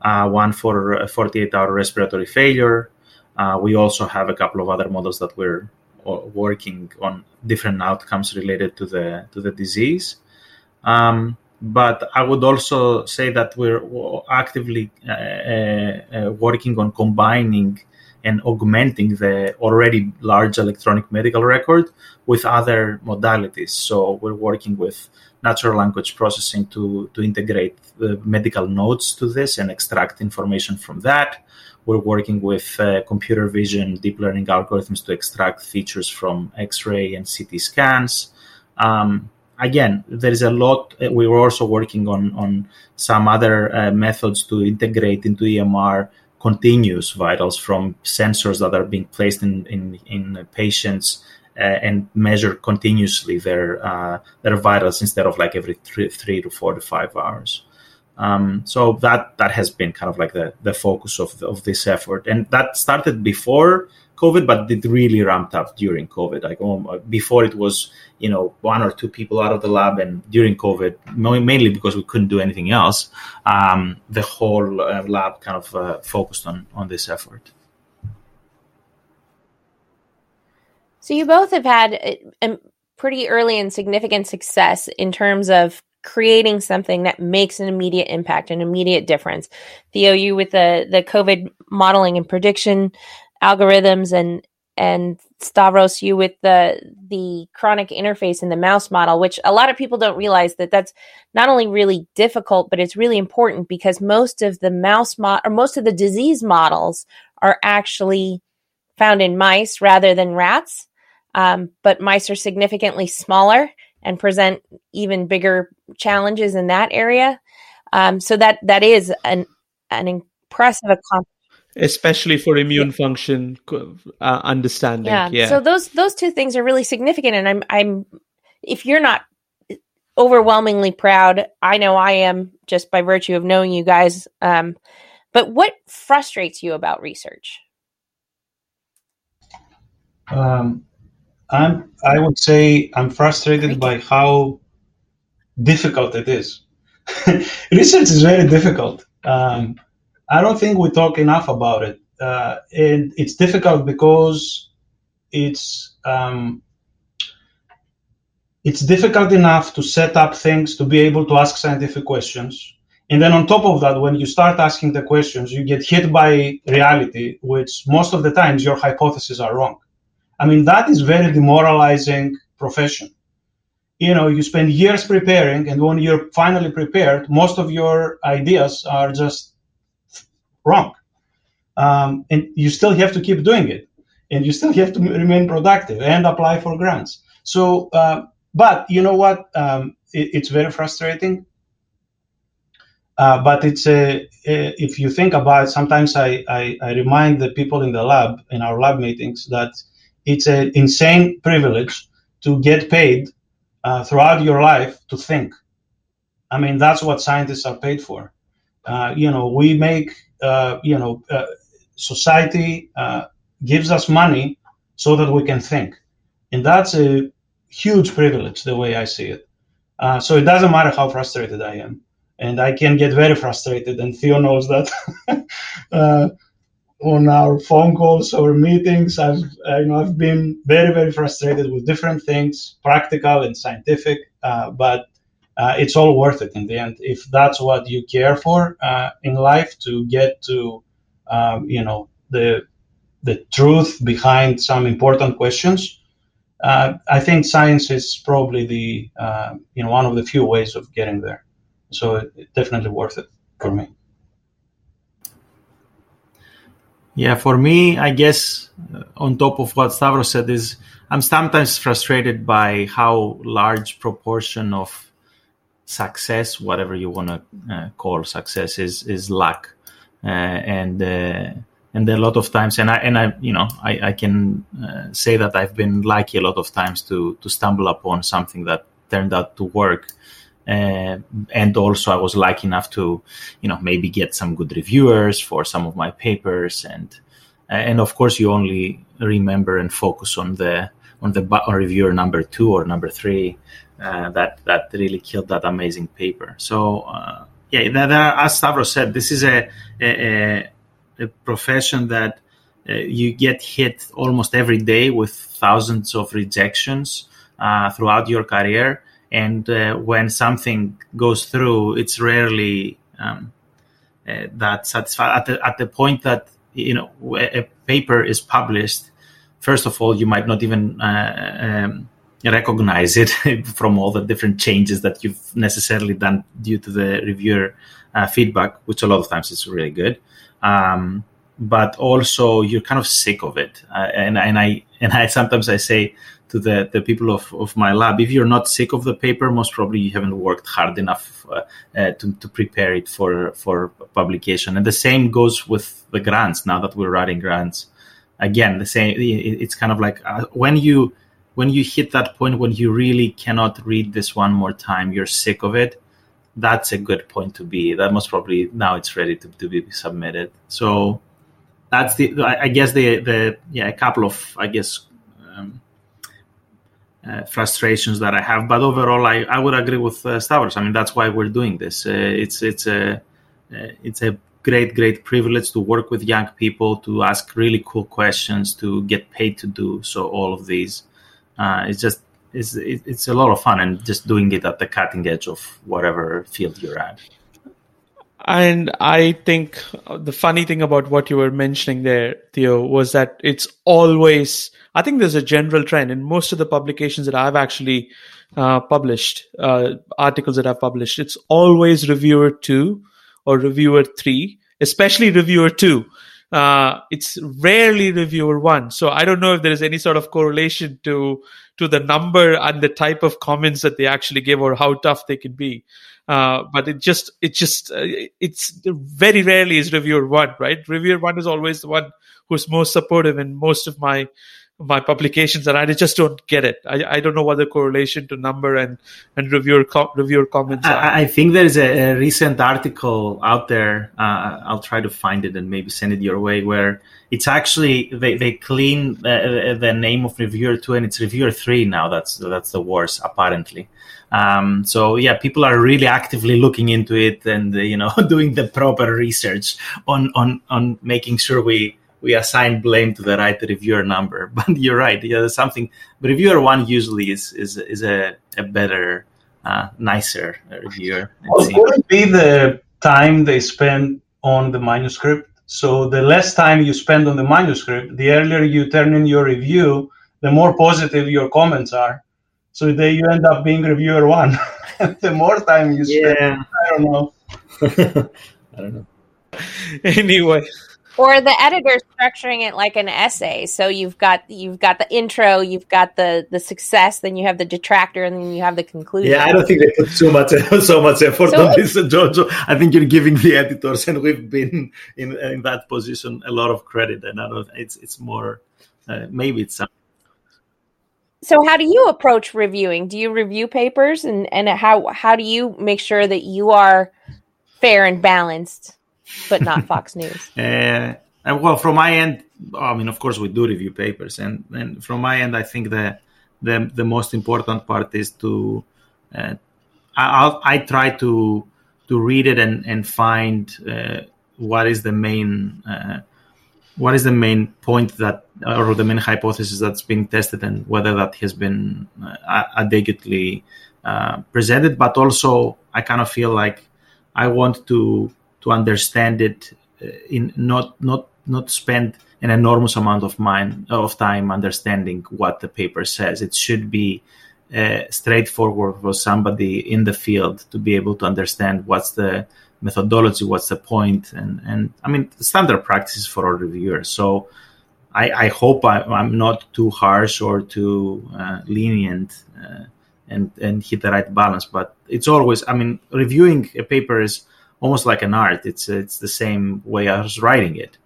Uh, one for 48 hour respiratory failure. Uh, we also have a couple of other models that we're uh, working on different outcomes related to the to the disease. Um, but I would also say that we're actively uh, working on combining and augmenting the already large electronic medical record with other modalities. So we're working with natural language processing to, to integrate the medical notes to this and extract information from that. We're working with uh, computer vision deep learning algorithms to extract features from X-ray and CT scans. Um, again, there is a lot. Uh, we were also working on on some other uh, methods to integrate into EMR continuous vitals from sensors that are being placed in, in, in patients uh, and measure continuously their uh, their vitals instead of like every three, three to four to five hours. Um, so that that has been kind of like the, the focus of, the, of this effort, and that started before COVID, but it really ramped up during COVID. Like um, before, it was you know one or two people out of the lab, and during COVID, mainly because we couldn't do anything else, um, the whole uh, lab kind of uh, focused on on this effort. So you both have had a pretty early and significant success in terms of creating something that makes an immediate impact, an immediate difference. Theo, you with the the COVID modeling and prediction algorithms and and Stavros, you with the the chronic interface in the mouse model, which a lot of people don't realize that that's not only really difficult, but it's really important because most of the mouse mo- or most of the disease models are actually found in mice rather than rats. Um, but mice are significantly smaller and present even bigger challenges in that area. Um, so that that is an an impressive accomplishment especially for immune yeah. function uh, understanding yeah. yeah. So those those two things are really significant and i'm i'm if you're not overwhelmingly proud i know i am just by virtue of knowing you guys um, but what frustrates you about research? Um, i'm i would say i'm frustrated by how difficult it is. <laughs> Research is very difficult. Um, I don't think we talk enough about it, uh, and it's difficult because it's um, it's difficult enough to set up things to be able to ask scientific questions. And then on top of that, when you start asking the questions, you get hit by reality, which most of the times your hypotheses are wrong. I mean, that is very demoralizing profession. You know, you spend years preparing, and when you're finally prepared, most of your ideas are just wrong. Um, and you still have to keep doing it. And you still have to remain productive and apply for grants. So, uh, but you know what? Um, it, it's very frustrating. Uh, but it's a, a, if you think about it, sometimes I, I, I, remind the people in the lab, in our lab meetings, that it's an insane privilege to get paid uh, throughout your life to think. I mean, that's what scientists are paid for. Uh, you know, we make you know, uh, society uh, gives us money so that we can think, and that's a huge privilege the way I see it. Uh, so it doesn't matter how frustrated I am, and I can get very frustrated, and Theo knows that. <laughs> uh, on our phone calls or meetings, I've you know I've been very very frustrated with different things, practical and scientific, uh, but uh, it's all worth it in the end. If that's what you care for uh, in life to get to um, you know the the truth behind some important questions uh, i think science is probably the uh, you know one of the few ways of getting there. So it, it definitely worth it for me. Yeah, for me, I guess uh, on top of what Stavros said is I'm sometimes frustrated by how large proportion of success, whatever you want to uh, call success, is is luck, uh, and uh, and a lot of times, and I and I you know I, I can uh, say that I've been lucky a lot of times to to stumble upon something that turned out to work. Uh, and also, I was lucky enough to, you know, maybe get some good reviewers for some of my papers, and and of course, you only remember and focus on the on the on reviewer number two or number three uh, that that really killed that amazing paper. So uh, yeah, that, as Stavros said, this is a a, a profession that uh, you get hit almost every day with thousands of rejections uh, throughout your career, and uh, when something goes through, it's rarely um, uh, that satisfied at the, at the point that you know a paper is published. First of all, you might not even um, recognize it <laughs> from all the different changes that you've necessarily done due to the reviewer uh, feedback, which a lot of times is really good. Um, but also you're kind of sick of it, uh, and and I and I sometimes I say to the, the people of, of my lab, if you're not sick of the paper, most probably you haven't worked hard enough uh, uh, to, to prepare it for, for publication. And the same goes with the grants. Now that we're writing grants, again, the same. It's kind of like uh, when you when you hit that point when you really cannot read this one more time, you're sick of it. That's a good point to be. That most probably now it's ready to, to be submitted. So that's the I guess the the yeah a couple of I guess um, uh, frustrations that I have. But overall, I, I would agree with uh, Stavros. I mean, that's why we're doing this. Uh, it's it's a uh, it's a great great privilege to work with young people, to ask really cool questions, to get paid to do so. All of these uh, it's just it's it's a lot of fun and just doing it at the cutting edge of whatever field you're at. And I think the funny thing about what you were mentioning there, Theo, was that it's always, I think there's a general trend in most of the publications that I've actually uh, published, uh, articles that I've published, it's always reviewer two or reviewer three, especially reviewer two uh, it's rarely reviewer one. So I don't know if there is any sort of correlation to to the number and the type of comments that they actually give or how tough they can be. Uh, but it just it just uh, it's very rarely is reviewer one, right? Reviewer one is always the one who's most supportive in most of my my publications, and I just don't get it. I, I don't know what the correlation to number and and reviewer co- reviewer comments. I, I, think there is a, a, recent article out there. Uh, I'll try to find it and maybe send it your way. Where it's actually they they clean the, the name of reviewer two and it's reviewer three now. That's that's the worst apparently. Um, so yeah, people are really actively looking into it and you know <laughs> doing the proper research on on on making sure we we assign blame to the right reviewer number. <laughs> But you're right. Yeah, there's something. But Reviewer one usually is is is a, a better, uh, nicer reviewer. Well, could it be the time they spend on the manuscript? So the less time you spend on the manuscript, the earlier you turn in your review, the more positive your comments are. So then you end up being reviewer one. <laughs> the more time you spend, yeah. I don't know. <laughs> I don't know. Anyway or the editor structuring it like an essay. So you've got you've got the intro you've got the the success then you have the detractor and then you have the conclusion. Yeah i don't think they put so much <laughs> so much effort so on this jojo i think you're giving the editors and we've been in in that position a lot of credit. And i don't it's it's more uh, maybe it's some so how do you approach reviewing? Do you review papers? And and how how do you make sure that you are fair and balanced but not <laughs> Fox News. Uh, well, from my end, I mean, of course, we do review papers, and, and from my end, I think the the, the most important part is to uh, I, I try to to read it and and find uh, what is the main uh, what is the main point that or the main hypothesis that's being tested and whether that has been uh, adequately uh, presented. But also, I kind of feel like I want to to understand it uh, in not not not spend an enormous amount of mind of time understanding what the paper says. It should be uh, straightforward for somebody in the field to be able to understand what's the methodology, what's the point, and and I mean standard practices for all reviewers. So I, I hope I, am not too harsh or too uh, lenient uh, and and hit the right balance. But it's always I mean reviewing a paper is almost like an art. It's it's the same way I was writing it.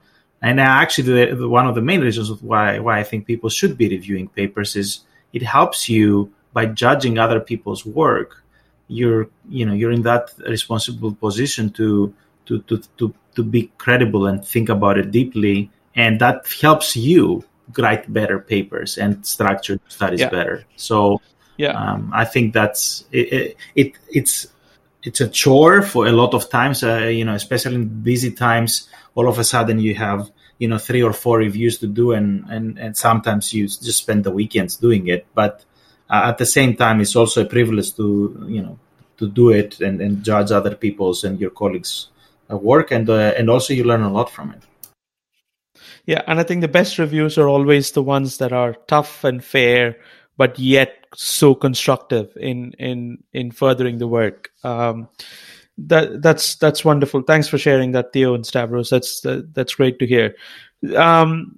And actually, the, the, one of the main reasons why why I think people should be reviewing papers is it helps you by judging other people's work you're you know you're in that responsible position to to to to, to be credible and think about it deeply. And that helps you write better papers and structure studies yeah. better. So yeah. um, i think that's it, it, it's it's a chore for a lot of times uh, you know especially in busy times all of a sudden you have you know three or four reviews to do and and, and sometimes you just spend the weekends doing it. But uh, at the same time it's also a privilege to you know to do it and, and judge other people's and your colleagues uh, work and uh, and also you learn a lot from it. Yeah and i think the best reviews are always the ones that are tough and fair but yet so constructive in in in furthering the work um, that that's that's wonderful thanks for sharing that theo and stavros that's that's great to hear um,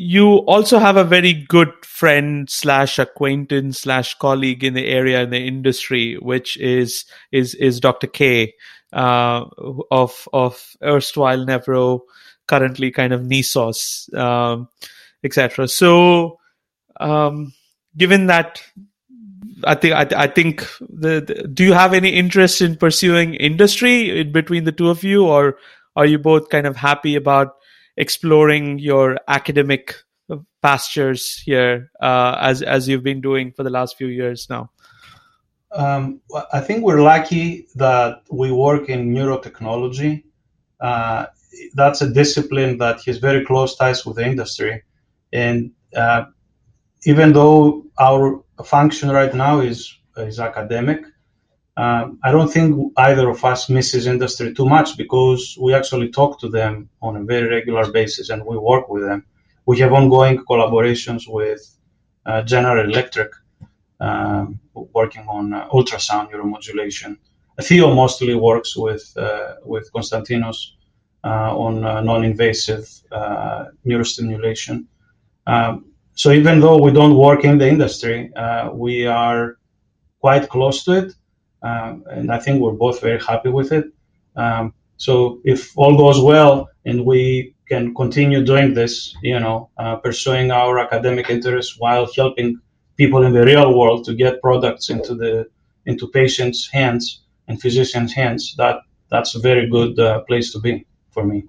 you also have a very good friend slash acquaintance slash colleague in the area in the industry, which is is is Dr. K uh, of of erstwhile Nevro, currently kind of Nisos, um, etc. So, um, given that, I think I, I think the, the, do you have any interest in pursuing industry in between the two of you, or are you both kind of happy about exploring your academic pastures here uh, as as you've been doing for the last few years now? Um, I think we're lucky that we work in neurotechnology. Uh, that's a discipline that has very close ties with the industry, and uh, even though our function right now is is academic, um, I don't think either of us misses industry too much because we actually talk to them on a very regular basis and we work with them. We have ongoing collaborations with uh, General Electric, um, working on uh, ultrasound neuromodulation. Theo mostly works with uh, with Konstantinos uh, on uh, non-invasive uh, neurostimulation. Um, so even though we don't work in the industry, we are quite close to it um, and I think we're both very happy with it. Um, so if all goes well and we can continue doing this, you know, uh, pursuing our academic interests while helping people in the real world to get products into the into patients' hands and physicians' hands, that that's a very good uh, place to be for me.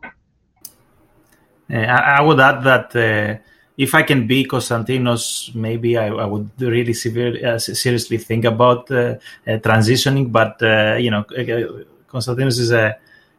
I would add that uh, if I can be Konstantinos, maybe I, I would really severe, uh, seriously think about uh, uh, transitioning. But uh, you know, Konstantinos is a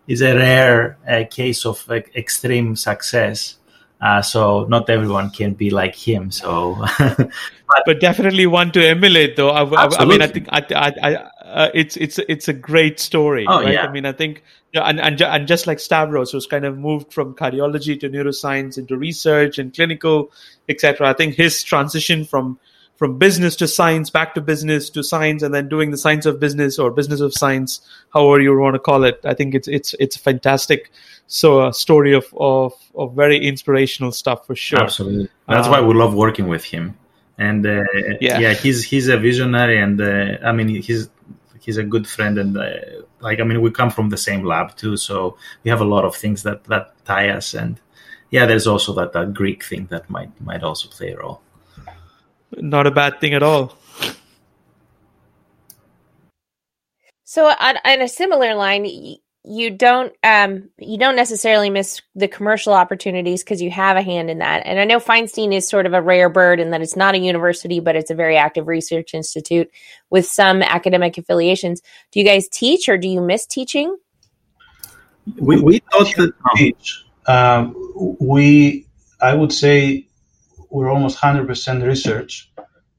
is a rare uh, case of extreme success. Uh, so not everyone can be like him. So, but, <laughs> but, definitely one to emulate, though. I, I, I mean, I think I, I, it's it's it's a great story, oh, right? Yeah. I mean, I think and, and and just like Stavros was kind of moved from cardiology to neuroscience into research and clinical, etc. I think his transition from from business to science, back to business to science, and then doing the science of business or business of science, however you want to call it. I think it's it's it's a fantastic so a story of of of very inspirational stuff for sure. Absolutely, that's um, why we love working with him. And uh, yeah. yeah, he's he's a visionary, and uh, I mean he's he's a good friend and uh, like I mean we come from the same lab too, so we have a lot of things that that tie us. And yeah, there's also that that Greek thing that might might also play a role. Not a bad thing at all. So on, on a similar line, you don't um you don't necessarily miss the commercial opportunities because you have a hand in that. And i know feinstein is sort of a rare bird in that it's not a university but it's a very active research institute with some academic affiliations. Do you guys teach or do you miss teaching? We, we thought that teach. Um, we i would say we're almost 100% research.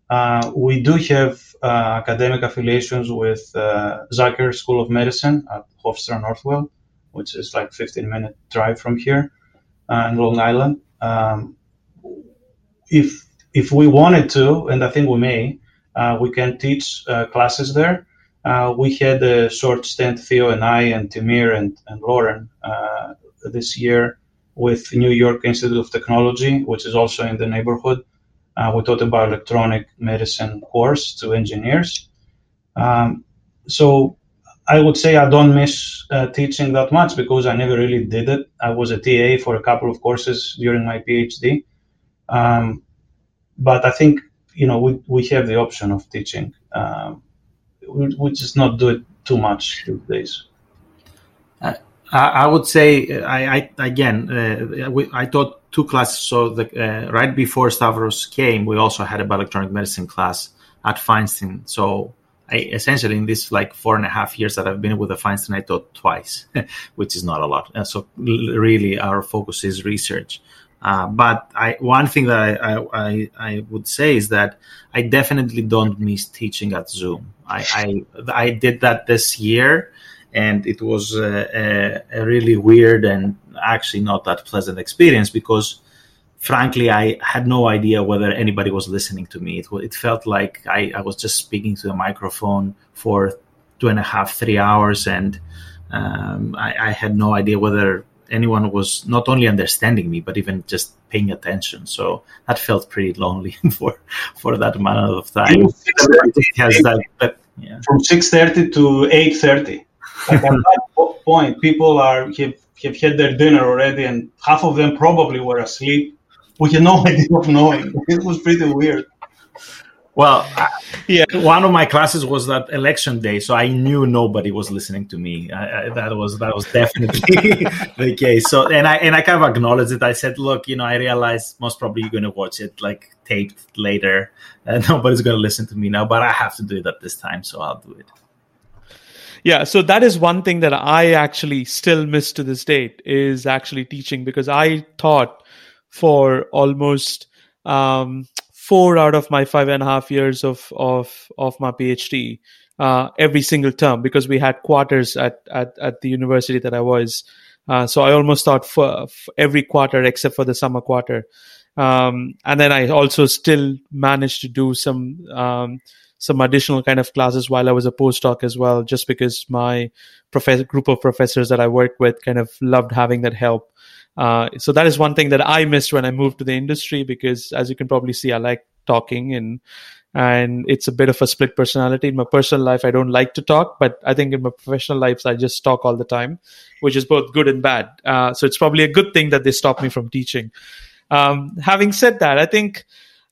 Uh, we do have academic affiliations with uh, Zucker School of Medicine at Hofstra Northwell, which is like 15 minute drive from here uh, in Long Island. Um, if if we wanted to, and I think we may, uh, we can teach uh, classes there. uh, we had a short stint, Theo and I, and Timir and, and Lauren, uh, this year with New York Institute of Technology, which is also in the neighborhood. Uh, we taught about electronic medicine course to engineers. Um, so I would say I don't miss uh, teaching that much because I never really did it. I was a TA for a couple of courses during my PhD. Um, but I think, you know, we, we have the option of teaching. Um, we, we just not do it too much these days. Uh, I would say, I, I again, uh, I taught two classes. So the, uh, right before Stavros came, we also had a electronic medicine class at Feinstein. So I, essentially in this like four and a half years that I've been with the Feinstein, I taught twice, <laughs> which is not a lot. And so really our focus is research. Uh, but I, one thing that I, I, I, would say is that I definitely don't miss teaching at Zoom. I, I, I did that this year and it was a, a, really weird and actually not that pleasant experience because frankly i had no idea whether anybody was listening to me. It, it felt like I, I, was just speaking to a microphone for two and a half three hours and um, I, I, had no idea whether anyone was not only understanding me but even just paying attention. So that felt pretty lonely <laughs> for for that amount of time. has that, but, yeah. from 6.30 to 8.30 like at that point, people are have, have had their dinner already, and half of them probably were asleep. We had no <laughs> idea of knowing. It was pretty weird. Well, yeah, one of my classes was that election day, so I knew nobody was listening to me. I, I, that was that was definitely <laughs> the case. So, and I and I kind of acknowledged it. I said, "Look, you know, I realize most probably you're going to watch it like taped later, and <laughs> nobody's going to listen to me now, but I have to do it at this time, so I'll do it." Yeah, so that is one thing that I actually still miss to this date is actually teaching because I taught for almost um, four out of my five and a half years of of of my PhD uh, every single term because we had quarters at at, at the university that I was. Uh, so I almost taught for, for, every quarter except for the summer quarter. Um, and then I also still managed to do some um, some additional kind of classes while I was a postdoc as well, just because my professor group of professors that I worked with kind of loved having that help. Uh, so that is one thing that I missed when I moved to the industry because, as you can probably see, I like talking and and it's a bit of a split personality. In my personal life, I don't like to talk, but I think in my professional lives I just talk all the time, which is both good and bad. Uh, so it's probably a good thing that they stop me from teaching. Um, having said that, I think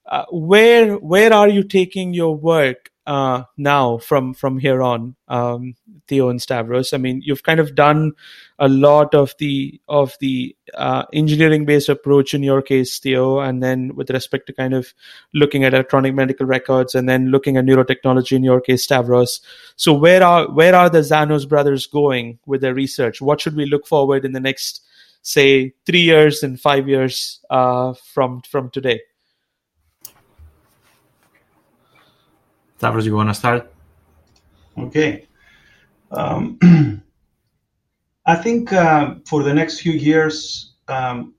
uh, where where are you taking your work uh, now from from here on, um, Theo and Stavros? I mean, you've kind of done a lot of the of the uh, engineering based approach in your case, Theo, and then with respect to kind of looking at electronic medical records, and then looking at neurotechnology in your case, Stavros. So where are where are the Zanos brothers going with their research? What should we look forward in the next, say, three years and five years uh, from from today? Stavros, you want to start? Okay. Um, <clears throat> I think uh, for the next few years, um,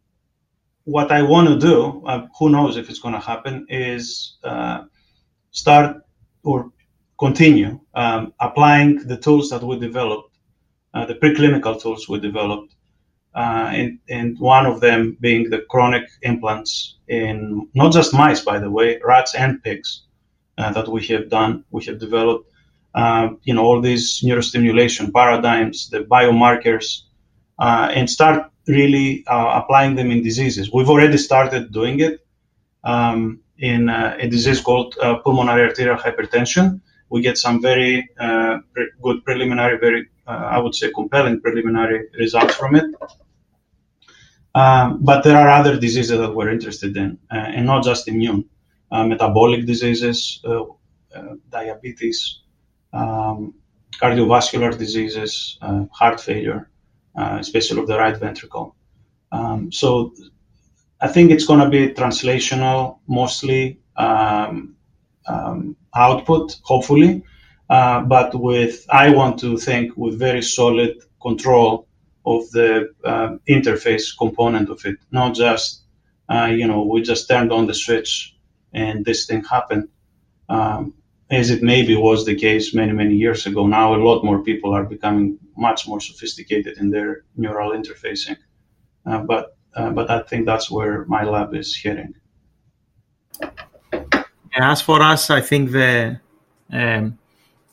what I want to do, uh, who knows if it's going to happen, is uh, start or continue um, applying the tools that we developed, uh, the preclinical tools we developed, uh, and, and one of them being the chronic implants in not just mice, by the way, rats and pigs that we have done. We have developed, uh, you know, all these neurostimulation paradigms, the biomarkers, uh, and start really applying them in diseases. We've already started doing it um, in a disease called pulmonary arterial hypertension. We get some very pre- good preliminary, very I would say compelling preliminary results from it. Um, but there are other diseases that we're interested in, uh, and not just immune. Metabolic diseases, diabetes, um, cardiovascular diseases, heart failure, especially of the right ventricle. Um, so I think it's going to be translational mostly um, um, output, hopefully, uh, but with I want to think with very solid control of the uh, interface component of it, not just uh, you know we just turned on the switch and this thing happened. Um, as it maybe was the case many many years ago. Now a lot more people are becoming much more sophisticated in their neural interfacing, uh, but uh, but I think that's where my lab is heading. As for us, I think the um,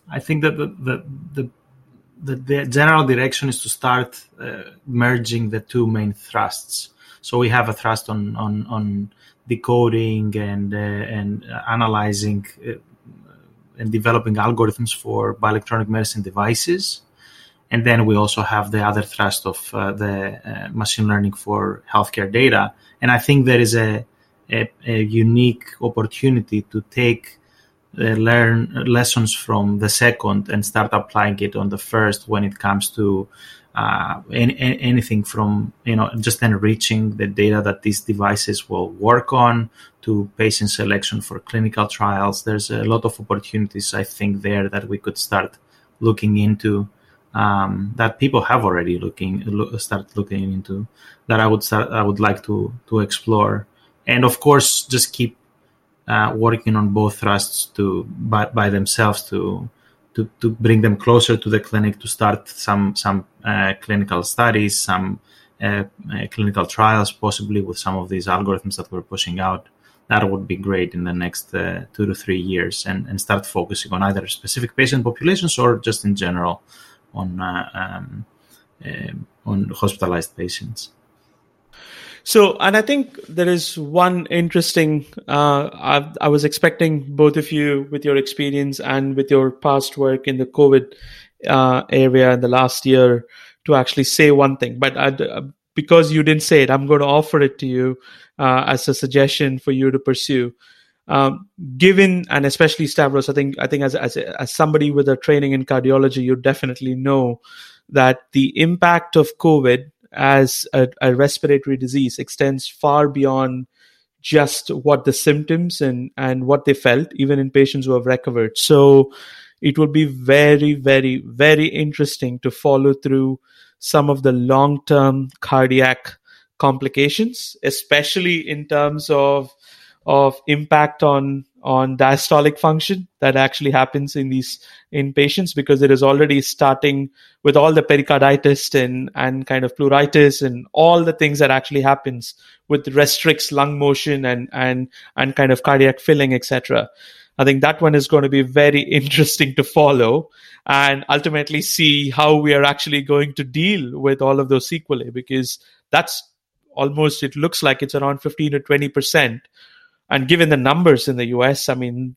I think that the the, the the, the general direction is to start uh, merging the two main thrusts. So we have a thrust on on, on decoding and uh, and analyzing uh, and developing algorithms for bioelectronic medicine devices, and then we also have the other thrust of uh, the uh, machine learning for healthcare data. And I think there is a, a, a unique opportunity to take uh, learn lessons from the second and start applying it on the first when it comes to uh, any, anything from you know just enriching the data that these devices will work on to patient selection for clinical trials. There's a lot of opportunities i think there that we could start looking into um, that people have already looking look, start looking into that i would start i would like to to explore. And of course just keep uh, working on both thrusts to by, by themselves to to, to bring them closer to the clinic to start some some uh, clinical studies, some uh, uh, clinical trials, possibly with some of these algorithms that we're pushing out. That would be great in the next uh, two to three years, and, and start focusing on either specific patient populations or just in general on uh, um, uh, on hospitalized patients. So, and I think there is one interesting. Uh, I, I, was expecting both of you, with your experience and with your past work in the COVID uh, area in the last year, to actually say one thing. But I'd, uh, because you didn't say it, I'm going to offer it to you uh, as a suggestion for you to pursue. Um, given and especially Stavros, I think I think as, as as somebody with a training in cardiology, you definitely know that the impact of COVID as a, a respiratory disease extends far beyond just what the symptoms and, and what they felt, even in patients who have recovered. So it would be very, very, very interesting to follow through some of the long term cardiac complications, especially in terms of of impact on on diastolic function that actually happens in these in patients because it is already starting with all the pericarditis and and kind of pleuritis and all the things that actually happens with restricts lung motion and and and kind of cardiac filling etc i think that one is going to be very <laughs> interesting to follow and ultimately see how we are actually going to deal with all of those sequelae because that's almost it looks like it's around 15 to 20 percent and given the numbers in the US, I mean,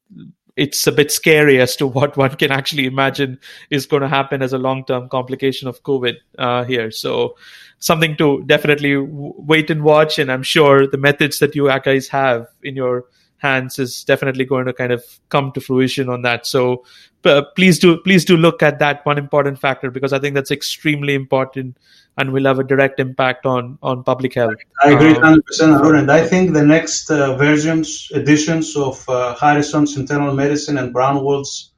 it's a bit scary as to what one can actually imagine is going to happen as a long term complication of COVID uh, here. So, something to definitely w- wait and watch. And I'm sure the methods that you guys have in your hands is definitely going to kind of come to fruition on that. So, uh, please do please do look at that one important factor because I think that's extremely important and will have a direct impact on on public health. I agree, um, hundred percent, Arun. And I think the next uh, versions, editions of uh, Harrison's internal medicine and Braunwald's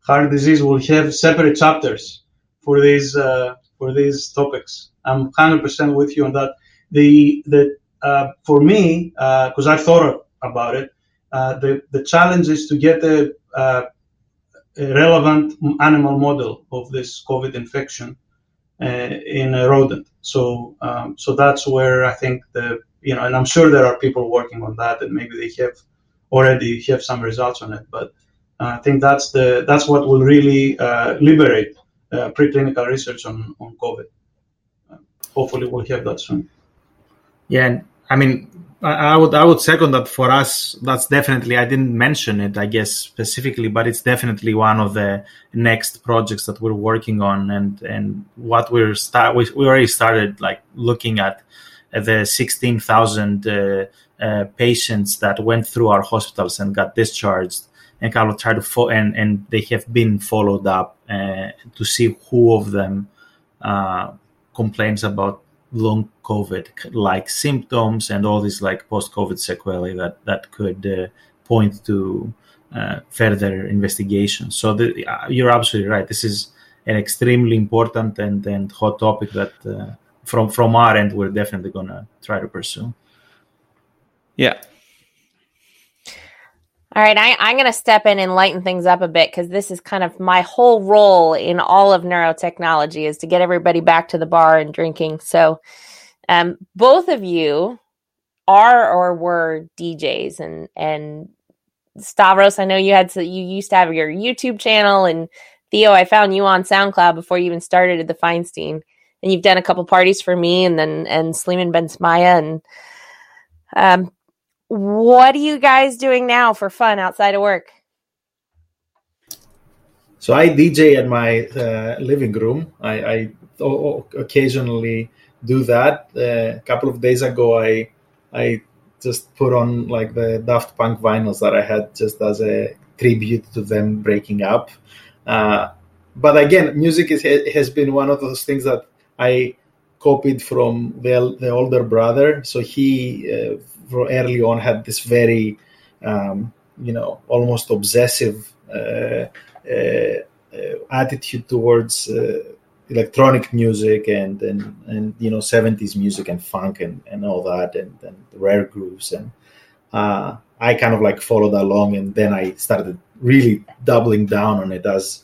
heart disease will have separate chapters for these uh, for these topics. I'm hundred percent with you on that. The the uh, for me, because uh, I've thought about it, the the challenge is to get a, a relevant animal model of this COVID infection uh, in a rodent. So um, so that's where I think the you know, and I'm sure there are people working on that, and maybe they have already have some results on it. But uh, I think that's the that's what will really uh, liberate uh, preclinical research on on COVID. hopefully, we'll have that soon. Yeah, and I mean, I would I would second that for us. That's definitely I didn't mention it, I guess specifically, but it's definitely one of the next projects that we're working on, and and what we're start we, we already started like looking at the sixteen thousand uh, uh, patients that went through our hospitals and got discharged, and kind of try to fo- and and they have been followed up uh, to see who of them uh, complains about long COVID like symptoms and all these like post COVID sequelae that that could uh, point to uh, further investigation. So the, uh, you're absolutely right. This is an extremely important and, and hot topic that uh, from from our end we're definitely gonna try to pursue. Yeah. All right, I, I'm going to step in and lighten things up a bit because this is kind of my whole role in all of neurotechnology is to get everybody back to the bar and drinking. So, um, both of you are or were DJs, and and Stavros, I know you had to, you used to have your YouTube channel, and Theo, I found you on SoundCloud before you even started at the Feinstein, and you've done a couple parties for me, and then and Sliman Bensmaia, and um, what are you guys doing now for fun outside of work? So I DJ at my uh, living room. I, occasionally do that. Uh, a couple of days ago, I I just put on like the Daft Punk vinyls that I had just as a tribute to them breaking up. Uh, but again, music is, has been one of those things that I copied from the, the older brother. So he, uh, early on, had this very, um, you know, almost obsessive uh, uh, uh attitude towards uh, electronic music and, and and you know 70s music and funk and, and all that and, and rare grooves and uh, I kind of like followed along and then I started really doubling down on it as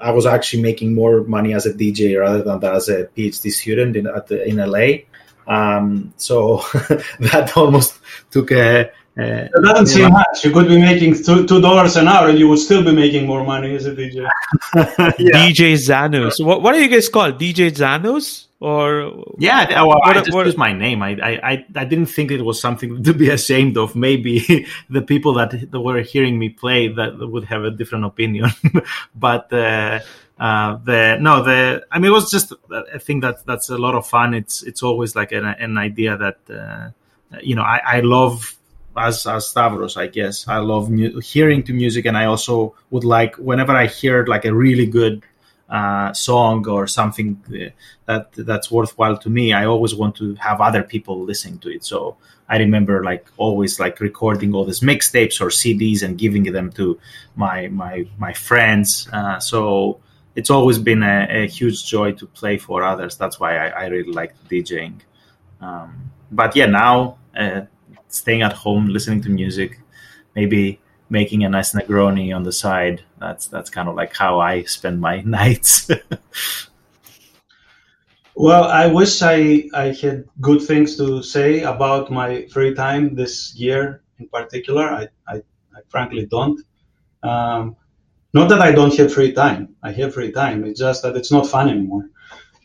I was actually making more money as a DJ rather than as a PhD student in at the, in LA. Um, so <laughs> that almost took a, uh, it doesn't seem much. You could be making two two dollars an hour, and you would still be making more money as a DJ. <laughs> yeah. DJ Zanos. What what are you guys called? DJ Zanos or yeah? Well, what, I just what, used my name. I, I I didn't think it was something <laughs> to be ashamed of. Maybe the people that, that were hearing me play that would have a different opinion, but. Uh, uh, the no the I mean it was just I think that that's a lot of fun. It's it's always like an, an idea that uh, you know I, I love as as Stavros, I guess. I love mu- hearing to music, and I also would like whenever I hear like a really good uh, song or something uh, that that's worthwhile to me, I always want to have other people listening to it. So I remember like always like recording all these mixtapes or CDs and giving them to my my my friends. Uh, so it's always been a, a, huge joy to play for others. That's why I, I really like DJing. Um, but yeah, now uh, staying at home, listening to music, maybe making a nice Negroni on the side. That's that's kind of like how I spend my <laughs> nights. well, I wish I I had good things to say about my free time this year in particular. I I, I frankly don't. Um, not that I don't have free time. I have free time. It's just that it's not fun anymore.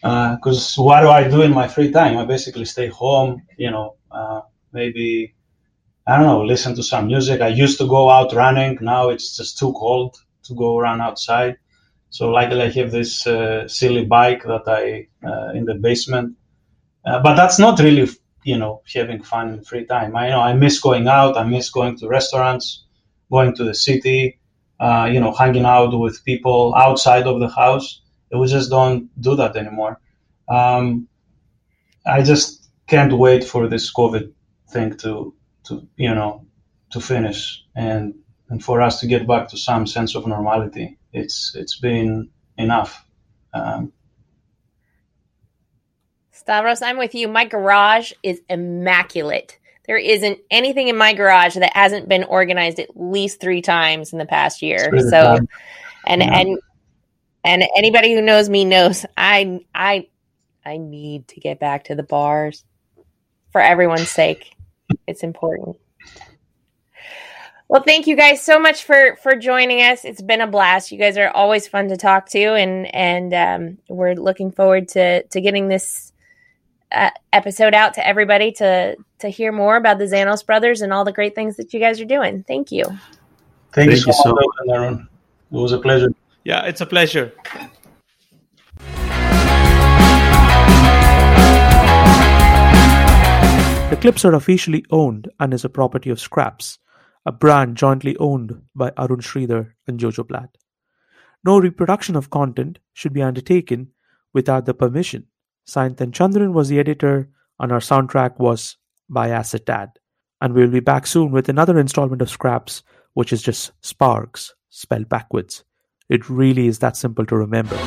Because uh, what do I do in my free time? I basically stay home. You know, uh, maybe I don't know, listen to some music. I used to go out running. Now it's just too cold to go run outside. So luckily I have this uh, silly bike that I uh, in the basement. Uh, but that's not really, you know, having fun in free time. I you know I miss going out. I miss going to restaurants, going to the city, uh, you know, hanging out with people outside of the house. We just don't do that anymore. Um, I just can't wait for this COVID thing to to you know to finish and and for us to get back to some sense of normality. It's it's been enough. Um, Stavros, I'm with you. My garage is immaculate. There isn't anything in my garage that hasn't been organized at least three times in the past year. So, and yeah. and and anybody who knows me knows I I I need to get back to the bars for everyone's sake it's important. Well, thank you guys so much for for joining us. It's been a blast. You guys are always fun to talk to, and and um, we're looking forward to to getting this uh, episode out to everybody to to hear more about the Zanos brothers and all the great things that you guys are doing. Thank you. Thank, thank you so much, Aaron. It was a pleasure. Yeah, it's a pleasure. The clips are officially owned and is a property of Skraps, a brand jointly owned by Arun Sridhar and Jojo Platt. No reproduction of content should be undertaken without the permission. Sainthan Chandran was the editor, and our soundtrack was by Acetad. And we'll be back soon with another installment of Skraps, which is just Sparks, spelled backwards. It really is that simple to remember.